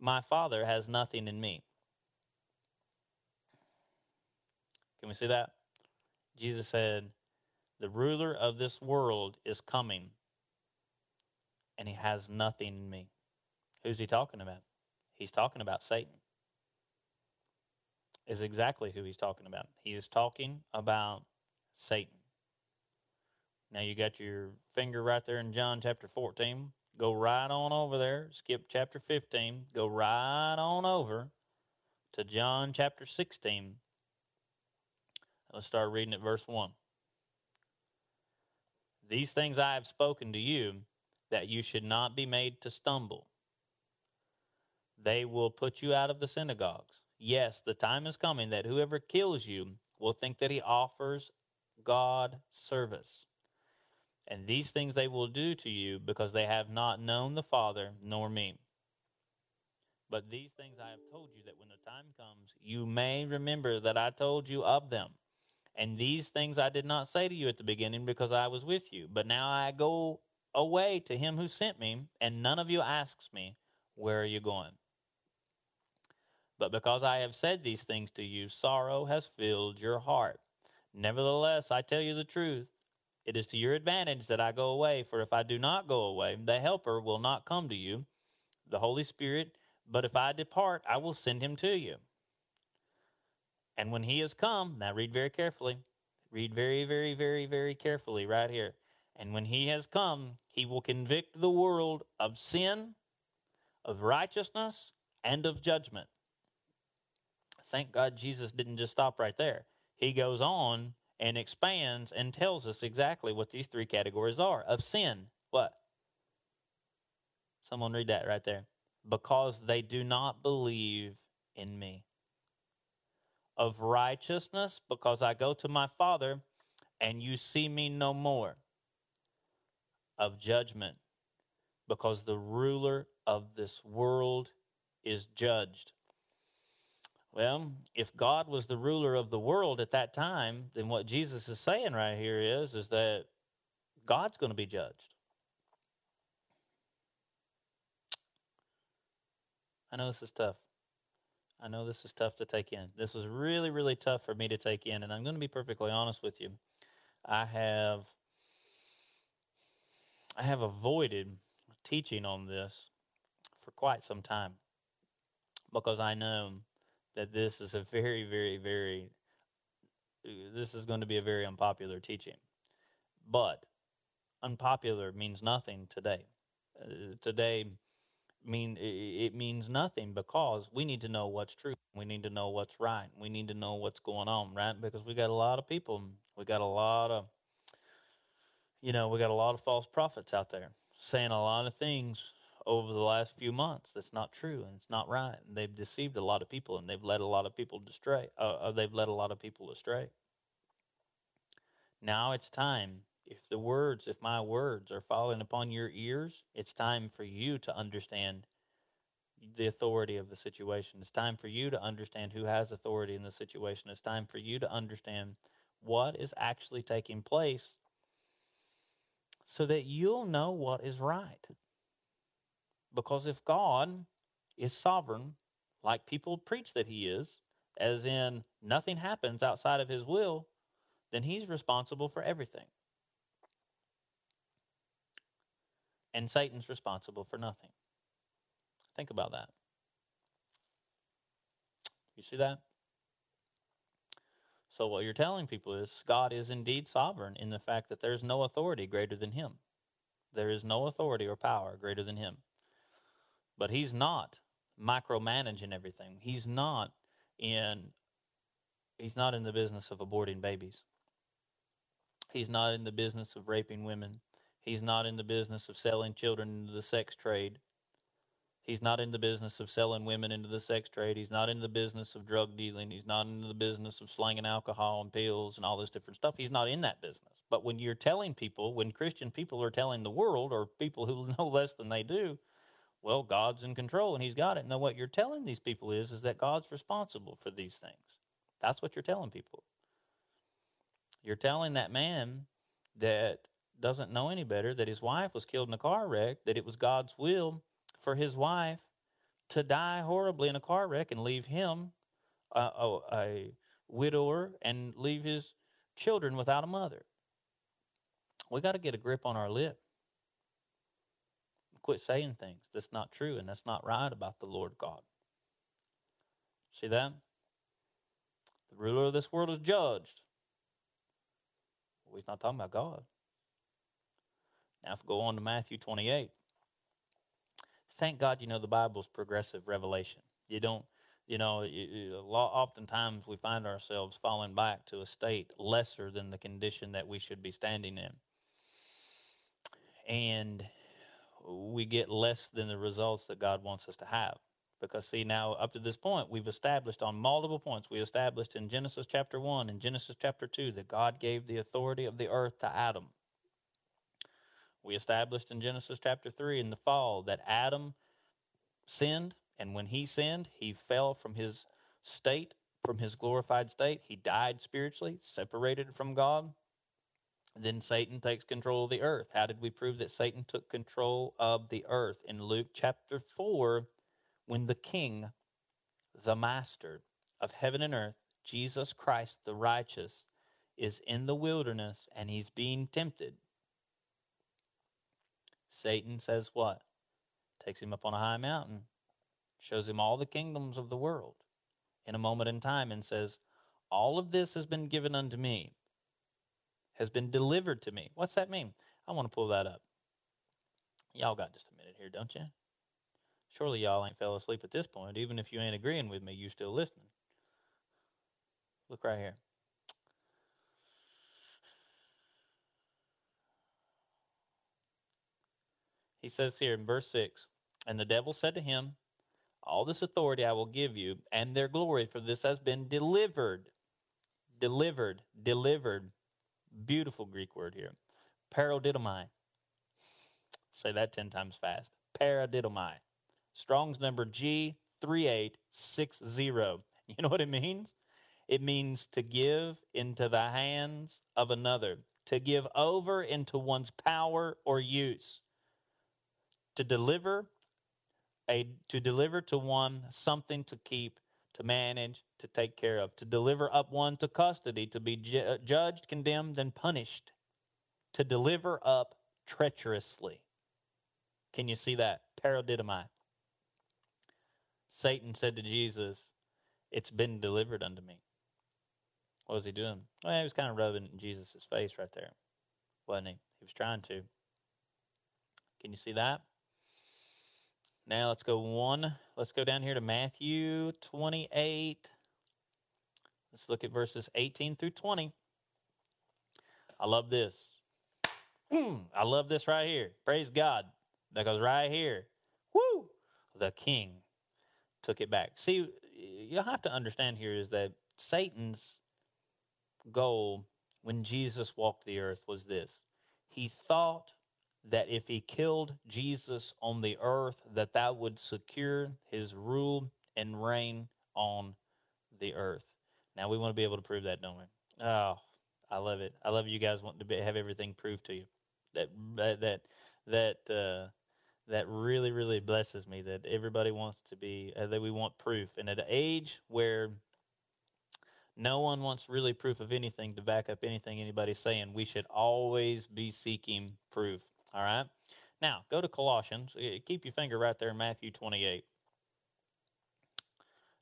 my Father has nothing in me. Can we see that? Jesus said, The ruler of this world is coming, and he has nothing in me. Who's he talking about? He's talking about Satan. Is exactly who he's talking about. He is talking about Satan. Now you got your finger right there in John chapter 14. Go right on over there, skip chapter 15, go right on over to John chapter 16. Let's start reading at verse 1. These things I have spoken to you, that you should not be made to stumble. They will put you out of the synagogues. Yes, the time is coming that whoever kills you will think that he offers God service. And these things they will do to you because they have not known the Father nor me. But these things I have told you that when the time comes, you may remember that I told you of them. And these things I did not say to you at the beginning because I was with you. But now I go away to him who sent me, and none of you asks me, Where are you going? But because I have said these things to you, sorrow has filled your heart. Nevertheless, I tell you the truth. It is to your advantage that I go away, for if I do not go away, the Helper will not come to you, the Holy Spirit, but if I depart, I will send him to you. And when he has come, now read very carefully, read very, very, very, very carefully right here. And when he has come, he will convict the world of sin, of righteousness, and of judgment. Thank God Jesus didn't just stop right there. He goes on and expands and tells us exactly what these three categories are of sin. What? Someone read that right there. Because they do not believe in me. Of righteousness, because I go to my Father and you see me no more. Of judgment, because the ruler of this world is judged. Well, if God was the ruler of the world at that time, then what Jesus is saying right here is is that God's going to be judged. I know this is tough. I know this is tough to take in. This was really, really tough for me to take in, and I'm going to be perfectly honest with you. I have I have avoided teaching on this for quite some time because I know that this is a very, very, very, this is going to be a very unpopular teaching. But unpopular means nothing today. Uh, today mean it means nothing because we need to know what's true. We need to know what's right. We need to know what's going on, right? Because we got a lot of people. We got a lot of you know, we got a lot of false prophets out there saying a lot of things over the last few months that's not true and it's not right. And they've deceived a lot of people and they've led a lot of people astray. Uh, uh, they've led a lot of people astray. Now it's time. If the words, if my words are falling upon your ears, it's time for you to understand the authority of the situation. It's time for you to understand who has authority in the situation. It's time for you to understand what is actually taking place so that you'll know what is right. Because if God is sovereign, like people preach that he is, as in nothing happens outside of his will, then he's responsible for everything. and Satan's responsible for nothing. Think about that. You see that? So, what you're telling people is God is indeed sovereign in the fact that there's no authority greater than Him. There is no authority or power greater than Him. But He's not micromanaging everything. He's not in He's not in the business of aborting babies. He's not in the business of raping women. He's not in the business of selling children into the sex trade. He's not in the business of selling women into the sex trade. He's not in the business of drug dealing. He's not in the business of slanging alcohol and pills and all this different stuff. He's not in that business. But when you're telling people, when Christian people are telling the world or people who know less than they do, well, God's in control and He's got it. Now, what you're telling these people is, is that God's responsible for these things. That's what you're telling people. You're telling that man that doesn't know any better that his wife was killed in a car wreck, that it was God's will for his wife to die horribly in a car wreck and leave him a, a, a widower and leave his children without a mother. We got to get a grip on our lip. Quit saying things that's not true and that's not right about the Lord God. See that? The ruler of this world is judged. Well, he's not talking about God. Now, if we go on to Matthew 28, thank God, you know, the Bible's progressive revelation. You don't, you know, you, you, oftentimes we find ourselves falling back to a state lesser than the condition that we should be standing in. And we get less than the results that God wants us to have. Because, see, now up to this point, we've established on multiple points. We established in Genesis chapter 1 and Genesis chapter 2 that God gave the authority of the earth to Adam. We established in Genesis chapter 3 in the fall that Adam sinned, and when he sinned, he fell from his state, from his glorified state. He died spiritually, separated from God. Then Satan takes control of the earth. How did we prove that Satan took control of the earth? In Luke chapter 4, when the King, the Master of heaven and earth, Jesus Christ the righteous, is in the wilderness and he's being tempted. Satan says what? Takes him up on a high mountain, shows him all the kingdoms of the world in a moment in time, and says, All of this has been given unto me, has been delivered to me. What's that mean? I want to pull that up. Y'all got just a minute here, don't you? Surely y'all ain't fell asleep at this point. Even if you ain't agreeing with me, you still listening. Look right here. He says here in verse 6 And the devil said to him, All this authority I will give you, and their glory, for this has been delivered. Delivered, delivered. Beautiful Greek word here. Paradidomai. Say that 10 times fast. Paradidomai. Strong's number G3860. You know what it means? It means to give into the hands of another, to give over into one's power or use, to deliver a to deliver to one something to keep, to manage, to take care of, to deliver up one to custody, to be ju- uh, judged, condemned, and punished, to deliver up treacherously. Can you see that? Paradidomai. Satan said to Jesus, It's been delivered unto me. What was he doing? Well, he was kind of rubbing Jesus' face right there, wasn't he? He was trying to. Can you see that? Now let's go one. Let's go down here to Matthew 28. Let's look at verses 18 through 20. I love this. Hmm, I love this right here. Praise God. That goes right here, whoo, the king took it back. See, you'll have to understand here is that Satan's goal when Jesus walked the earth was this. He thought that if he killed Jesus on the earth that that would secure his rule and reign on the earth. Now we want to be able to prove that, don't we? Oh, I love it. I love you guys want to be, have everything proved to you. That that that that uh, that really, really blesses me that everybody wants to be, uh, that we want proof. And at an age where no one wants really proof of anything to back up anything anybody's saying, we should always be seeking proof. All right? Now, go to Colossians. Eh, Keep your finger right there in Matthew 28.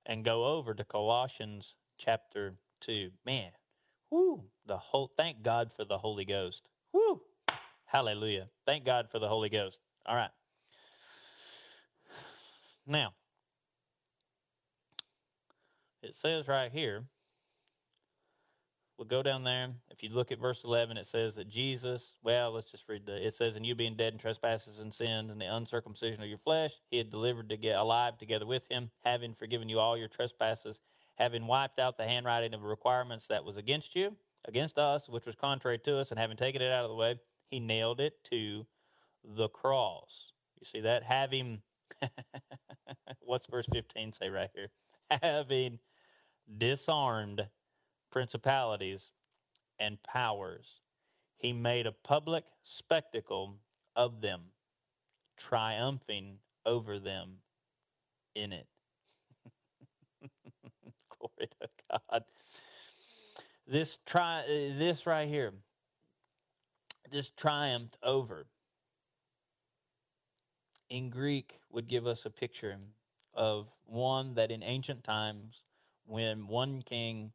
And go over to Colossians chapter 2. Man, whoo, the whole thank God for the Holy Ghost. Whoo. Hallelujah. Thank God for the Holy Ghost. All right. Now, it says right here, we'll go down there. If you look at verse 11, it says that Jesus, well, let's just read the, it says, And you being dead in trespasses and sins and the uncircumcision of your flesh, he had delivered to get alive together with him, having forgiven you all your trespasses, having wiped out the handwriting of requirements that was against you, against us, which was contrary to us, and having taken it out of the way, he nailed it to the cross. You see that? Having, what's verse 15 say right here? Having disarmed principalities and powers, he made a public spectacle of them, triumphing over them in it. Glory to God. This tri- this right here, this triumphed over in Greek would give us a picture of one that in ancient times, when one king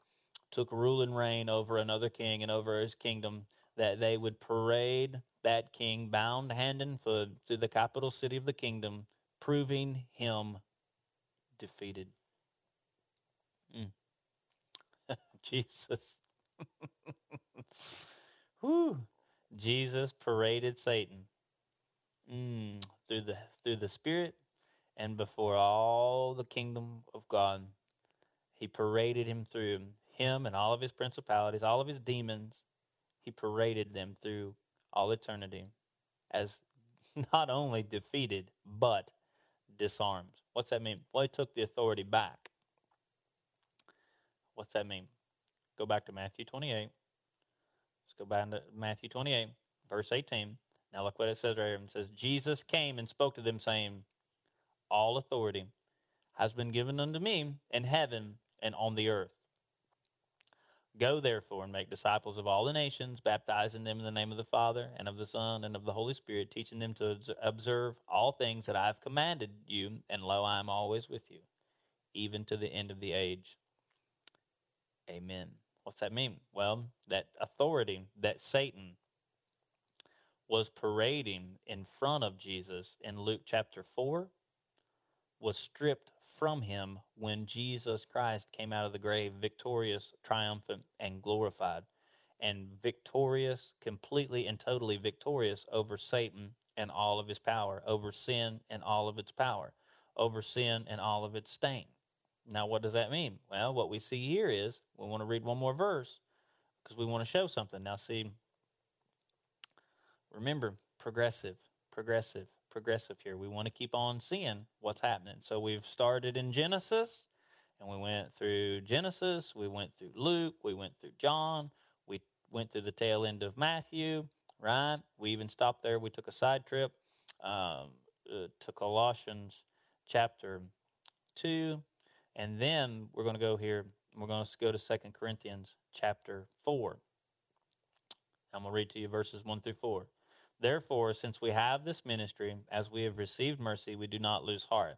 took rule and reign over another king and over his kingdom, that they would parade that king bound hand and foot through the capital city of the kingdom, proving him defeated. Mm. Jesus. Whew. Jesus paraded Satan mm, through the through the Spirit and before all the kingdom of God. He paraded him through him and all of his principalities, all of his demons. He paraded them through all eternity as not only defeated but disarmed. What's that mean? Well, he took the authority back. What's that mean? Go back to Matthew 28. Let's go back to Matthew 28, verse 18. Now look what it says right here. It says, Jesus came and spoke to them, saying, All authority has been given unto me in heaven and on the earth. Go therefore and make disciples of all the nations, baptizing them in the name of the Father and of the Son and of the Holy Spirit, teaching them to observe all things that I have commanded you, and lo, I am always with you, even to the end of the age. Amen. What's that mean? Well, that authority that Satan was parading in front of Jesus in Luke chapter 4 was stripped from him when Jesus Christ came out of the grave victorious, triumphant, and glorified, and victorious, completely and totally victorious over Satan and all of his power, over sin and all of its power, over sin and all of its stain. Now, what does that mean? Well, what we see here is we want to read one more verse because we want to show something. Now, see, remember, progressive, progressive, progressive here. We want to keep on seeing what's happening. So we've started in Genesis and we went through Genesis, we went through Luke, we went through John, we went through the tail end of Matthew, right? We even stopped there. We took a side trip um, uh, to Colossians chapter 2. And then we're going to go here, we're going to go to Second Corinthians chapter 4. I'm going to read to you verses 1 through 4. Therefore, since we have this ministry, as we have received mercy, we do not lose heart.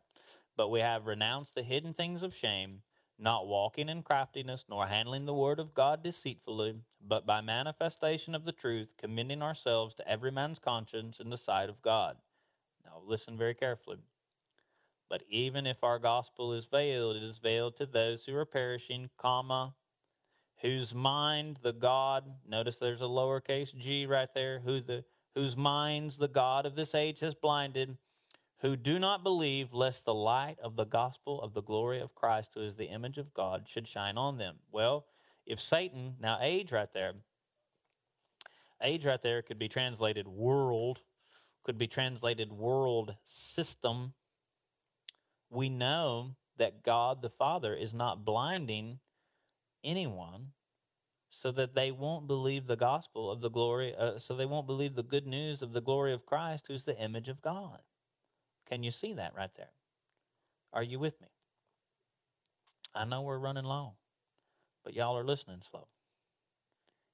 But we have renounced the hidden things of shame, not walking in craftiness, nor handling the word of God deceitfully, but by manifestation of the truth, commending ourselves to every man's conscience in the sight of God. Now, listen very carefully. But even if our gospel is veiled, it is veiled to those who are perishing, comma, whose mind the God, notice there's a lowercase g right there, who the whose minds the God of this age has blinded, who do not believe, lest the light of the gospel of the glory of Christ, who is the image of God, should shine on them. Well, if Satan, now age right there, age right there could be translated world, could be translated world system. We know that God the Father is not blinding anyone so that they won't believe the gospel of the glory, uh, so they won't believe the good news of the glory of Christ, who's the image of God. Can you see that right there? Are you with me? I know we're running long, but y'all are listening slow.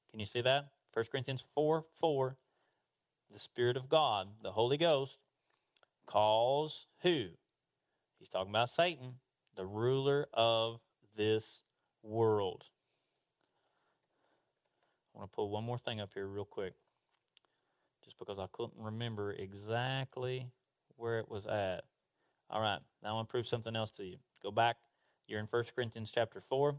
Can you see that? 1 Corinthians 4 4. the Spirit of God, the Holy Ghost, calls who? He's talking about Satan, the ruler of this world. I want to pull one more thing up here real quick, just because I couldn't remember exactly where it was at. All right, now I want to prove something else to you. Go back. You're in 1 Corinthians chapter 4.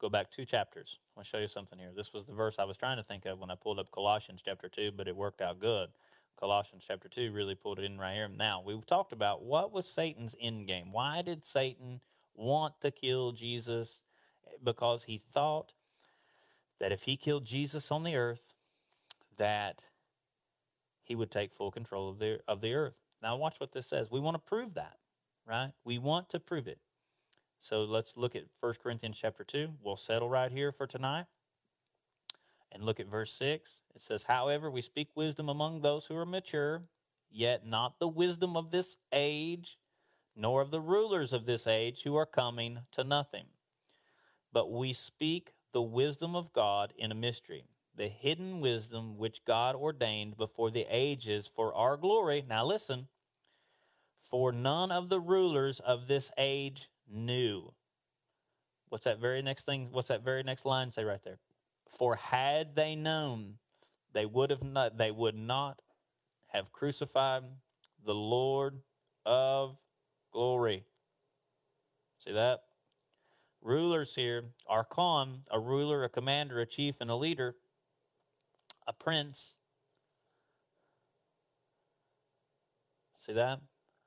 Go back two chapters. I want to show you something here. This was the verse I was trying to think of when I pulled up Colossians chapter 2, but it worked out good. Colossians chapter 2 really pulled it in right here. Now, we've talked about what was Satan's end game. Why did Satan want to kill Jesus? Because he thought that if he killed Jesus on the earth, that he would take full control of the of the earth. Now watch what this says. We want to prove that, right? We want to prove it. So let's look at 1 Corinthians chapter 2. We'll settle right here for tonight. And look at verse 6. It says, However, we speak wisdom among those who are mature, yet not the wisdom of this age, nor of the rulers of this age who are coming to nothing. But we speak the wisdom of God in a mystery, the hidden wisdom which God ordained before the ages for our glory. Now listen, for none of the rulers of this age knew. What's that very next thing? What's that very next line say right there? For had they known, they would have not they would not have crucified the Lord of glory. See that? Rulers here, archon, a ruler, a commander, a chief, and a leader, a prince. See that?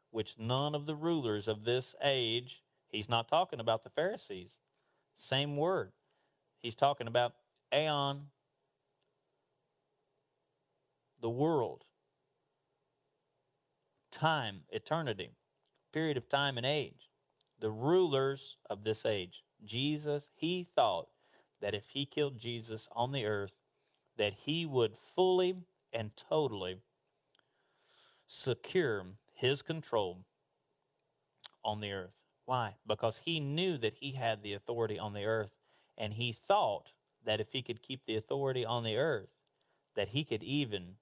Which none of the rulers of this age, he's not talking about the Pharisees. Same word. He's talking about aeon, the world, time, eternity, period of time and age the rulers of this age. Jesus, he thought that if he killed Jesus on the earth, that he would fully and totally secure his control on the earth. Why? Because he knew that he had the authority on the earth, and he thought that if he could keep the authority on the earth, that he could even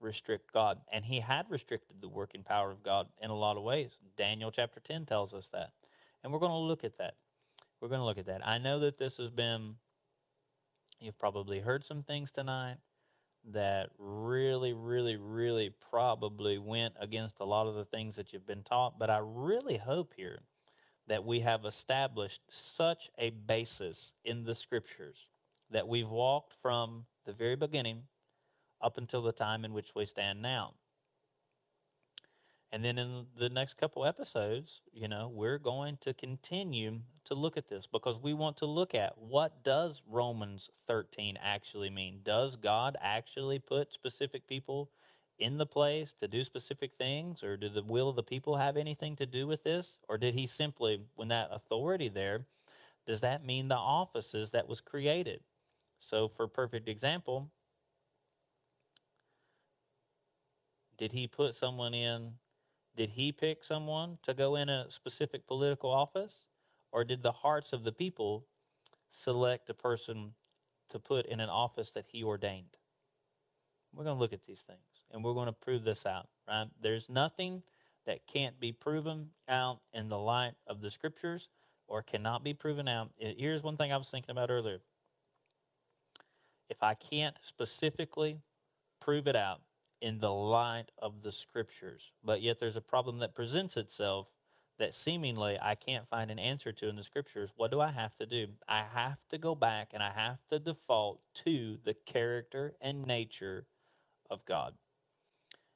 restrict God. And he had restricted the working power of God in a lot of ways. Daniel chapter 10 tells us that. And we're going to look at that. We're going to look at that. I know that this has been, you've probably heard some things tonight that really, really, really probably went against a lot of the things that you've been taught. But I really hope here that we have established such a basis in the scriptures that we've walked from the very beginning up until the time in which we stand now. And then in the next couple episodes, you know, we're going to continue to look at this because we want to look at what does Romans 13 actually mean? Does God actually put specific people in the place to do specific things or do the will of the people have anything to do with this or did he simply when that authority there does that mean the offices that was created? So for perfect example, did he put someone in did he pick someone to go in a specific political office? Or did the hearts of the people select a person to put in an office that he ordained? We're going to look at these things and we're going to prove this out, right? There's nothing that can't be proven out in the light of the scriptures or cannot be proven out. Here's one thing I was thinking about earlier. If I can't specifically prove it out, in the light of the scriptures. But yet there's a problem that presents itself that seemingly I can't find an answer to in the scriptures. What do I have to do? I have to go back and I have to default to the character and nature of God.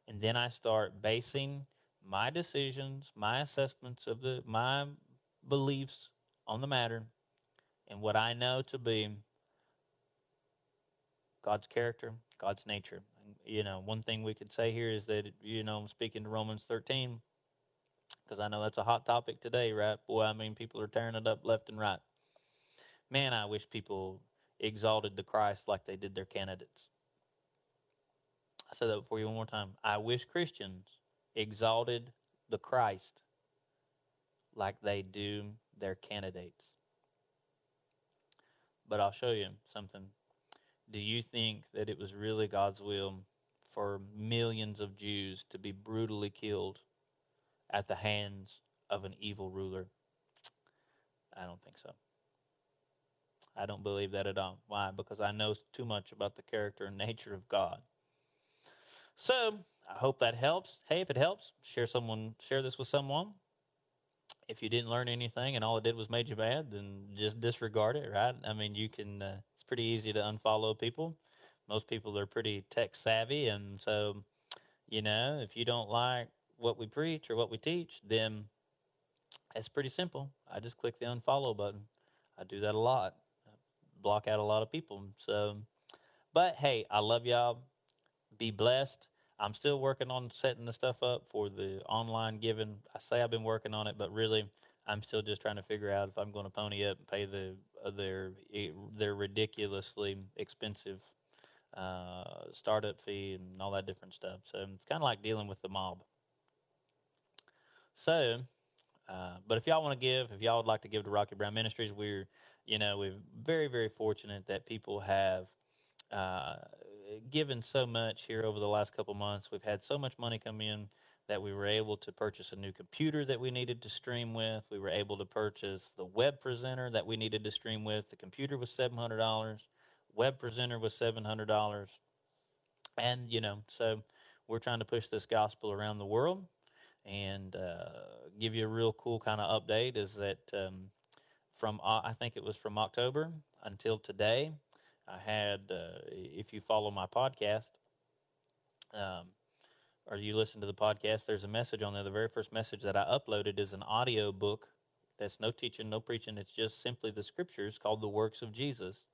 And then I start basing my decisions, my assessments of the my beliefs on the matter and what I know to be God's character, God's nature you know, one thing we could say here is that, you know, I'm speaking to Romans 13, because I know that's a hot topic today, right? Boy, I mean, people are tearing it up left and right. Man, I wish people exalted the Christ like they did their candidates. I said that for you one more time. I wish Christians exalted the Christ like they do their candidates. But I'll show you something do you think that it was really God's will for millions of Jews to be brutally killed at the hands of an evil ruler? I don't think so. I don't believe that at all. Why? Because I know too much about the character and nature of God. So I hope that helps. Hey, if it helps, share someone share this with someone. If you didn't learn anything and all it did was made you mad, then just disregard it, right? I mean, you can. Uh, it's pretty easy to unfollow people. Most people are pretty tech savvy, and so you know, if you don't like what we preach or what we teach, then it's pretty simple. I just click the unfollow button. I do that a lot. I block out a lot of people. So, but hey, I love y'all. Be blessed. I'm still working on setting the stuff up for the online giving. I say I've been working on it, but really, I'm still just trying to figure out if I'm going to pony up and pay the uh, their their ridiculously expensive uh, startup fee and all that different stuff. So it's kind of like dealing with the mob. So, uh, but if y'all want to give, if y'all would like to give to Rocky Brown Ministries, we're you know we're very very fortunate that people have uh, given so much here over the last couple months. We've had so much money come in that we were able to purchase a new computer that we needed to stream with. We were able to purchase the web presenter that we needed to stream with. The computer was seven hundred dollars. Web presenter was seven hundred dollars. And you know, so we're trying to push this gospel around the world and uh, give you a real cool kind of update. Is that um, from uh, I think it was from October until today. I had, uh, if you follow my podcast, um, or you listen to the podcast, there's a message on there. The very first message that I uploaded is an audio book that's no teaching, no preaching. It's just simply the scriptures called The Works of Jesus.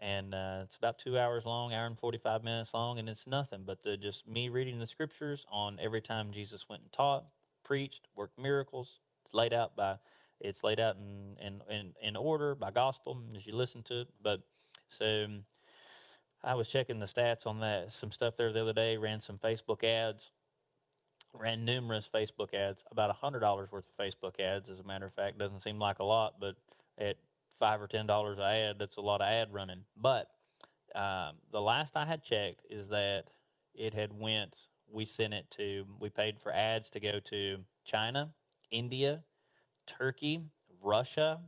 And uh, it's about two hours long, hour and 45 minutes long, and it's nothing but the, just me reading the scriptures on every time Jesus went and taught, preached, worked miracles. It's laid out by, it's laid out in, in, in, in order by gospel as you listen to it. But so I was checking the stats on that, some stuff there the other day, ran some Facebook ads, ran numerous Facebook ads, about $100 worth of Facebook ads, as a matter of fact. Doesn't seem like a lot, but at 5 or $10 a ad, that's a lot of ad running. But um, the last I had checked is that it had went, we sent it to, we paid for ads to go to China, India, Turkey, Russia,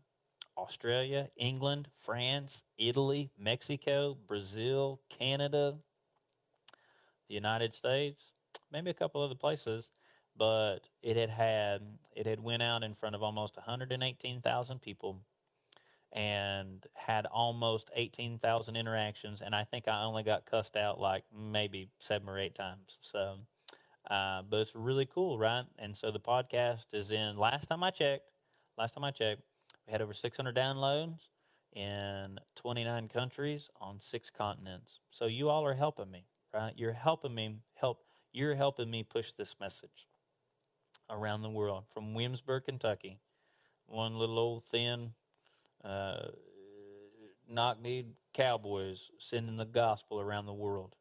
Australia, England, France, Italy, Mexico, Brazil, Canada, the United States, maybe a couple other places, but it had had it had went out in front of almost 118,000 people and had almost 18,000 interactions and I think I only got cussed out like maybe 7 or 8 times. So uh, but it's really cool, right? And so the podcast is in last time I checked, last time I checked we had over 600 downloads in 29 countries on six continents. So you all are helping me, right? You're helping me help. You're helping me push this message around the world from Williamsburg, Kentucky, one little old thin, uh, knock-kneed cowboys sending the gospel around the world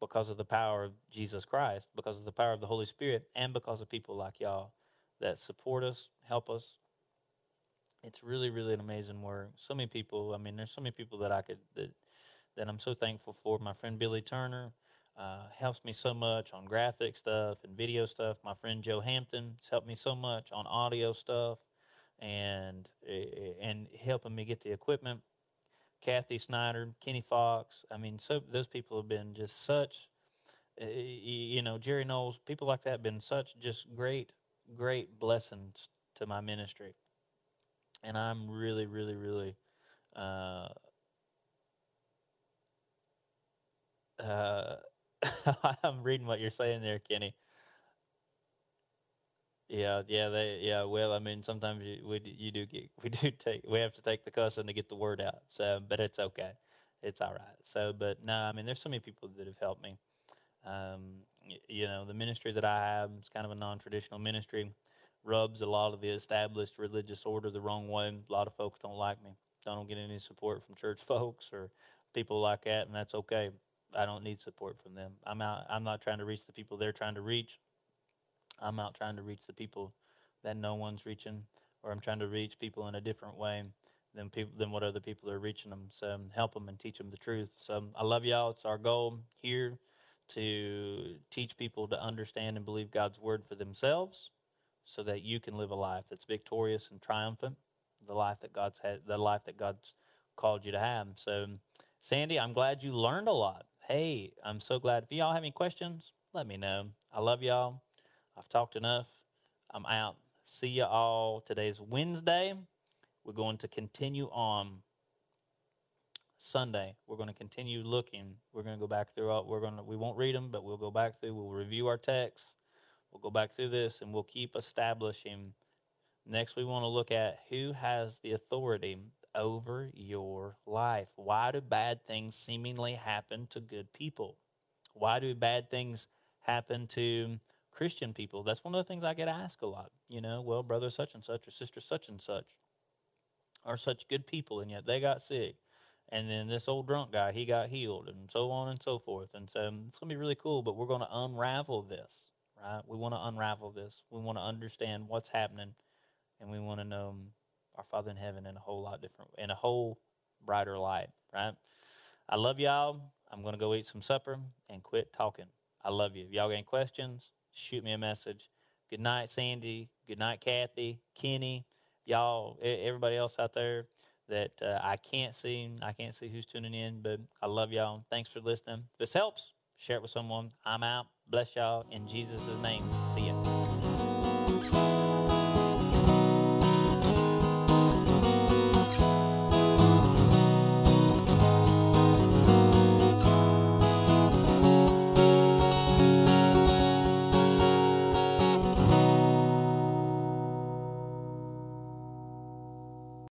because of the power of Jesus Christ, because of the power of the Holy Spirit, and because of people like y'all that support us, help us, it's really really an amazing work. So many people i mean there's so many people that i could that that i'm so thankful for. My friend billy turner uh, helps me so much on graphic stuff and video stuff. My friend joe hampton has helped me so much on audio stuff and and helping me get the equipment kathy snyder kenny fox i mean so those people have been just such you know jerry knowles people like that have been such just great great blessings to my ministry and I'm really, really, really uh, uh, I'm reading what you're saying there, Kenny. Yeah, yeah, they, yeah. Well, I mean, sometimes you, we, you do get, we do take, we have to take the cussing to get the word out. So, but it's okay, it's all right. So, but no, I mean, there's so many people that have helped me. Um, you, you know, the ministry that I have is kind of a non-traditional ministry rubs a lot of the established religious order the wrong way. A lot of folks don't like me. I don't get any support from church folks or people like that, and that's okay. I don't need support from them. I'm out. I'm not trying to reach the people they're trying to reach. I'm out trying to reach the people that no one's reaching, or I'm trying to reach people in a different way than people than what other people are reaching them. So um, help them and teach them the truth. So um, I love y'all. It's our goal here to teach people to understand and believe God's word for themselves so that you can live a life that's victorious and triumphant, the life that God's had, the life that God's called you to have. So, um, Sandy, I'm glad you learned a lot. Hey, I'm so glad. If y'all have any questions, let me know. I love y'all. I've talked enough. I'm out. See you all. Today's Wednesday. We're going to continue on Sunday. We're going to continue looking. We're going to go back through. All, we're going to. We won't read them, but we'll go back through. We'll review our text. We'll go back through this, and we'll keep establishing. Next, we want to look at who has the authority over your life. Why do bad things seemingly happen to good people? Why do bad things happen to Christian people? That's one of the things I get asked a lot. You know, well, brother such and such or sister such and such are such good people, and yet they got sick. And then this old drunk guy, he got healed, and so on and so forth. And so um, it's going to be really cool, but we're going to unravel this, right? We want to unravel this. We want to understand what's happening, and we want to know um, our Father in heaven in a whole lot different, in a whole brighter light, right? I love y'all. I'm going to go eat some supper and quit talking. I love you. If y'all got any questions, shoot me a message. Good night, Sandy. Good night, Kathy, Kenny, y'all, everybody else out there that uh, I can't see. I can't see who's tuning in, but I love y'all. Thanks for listening. If this helps, share it with someone. I'm out. Bless y'all in Jesus' name. See ya.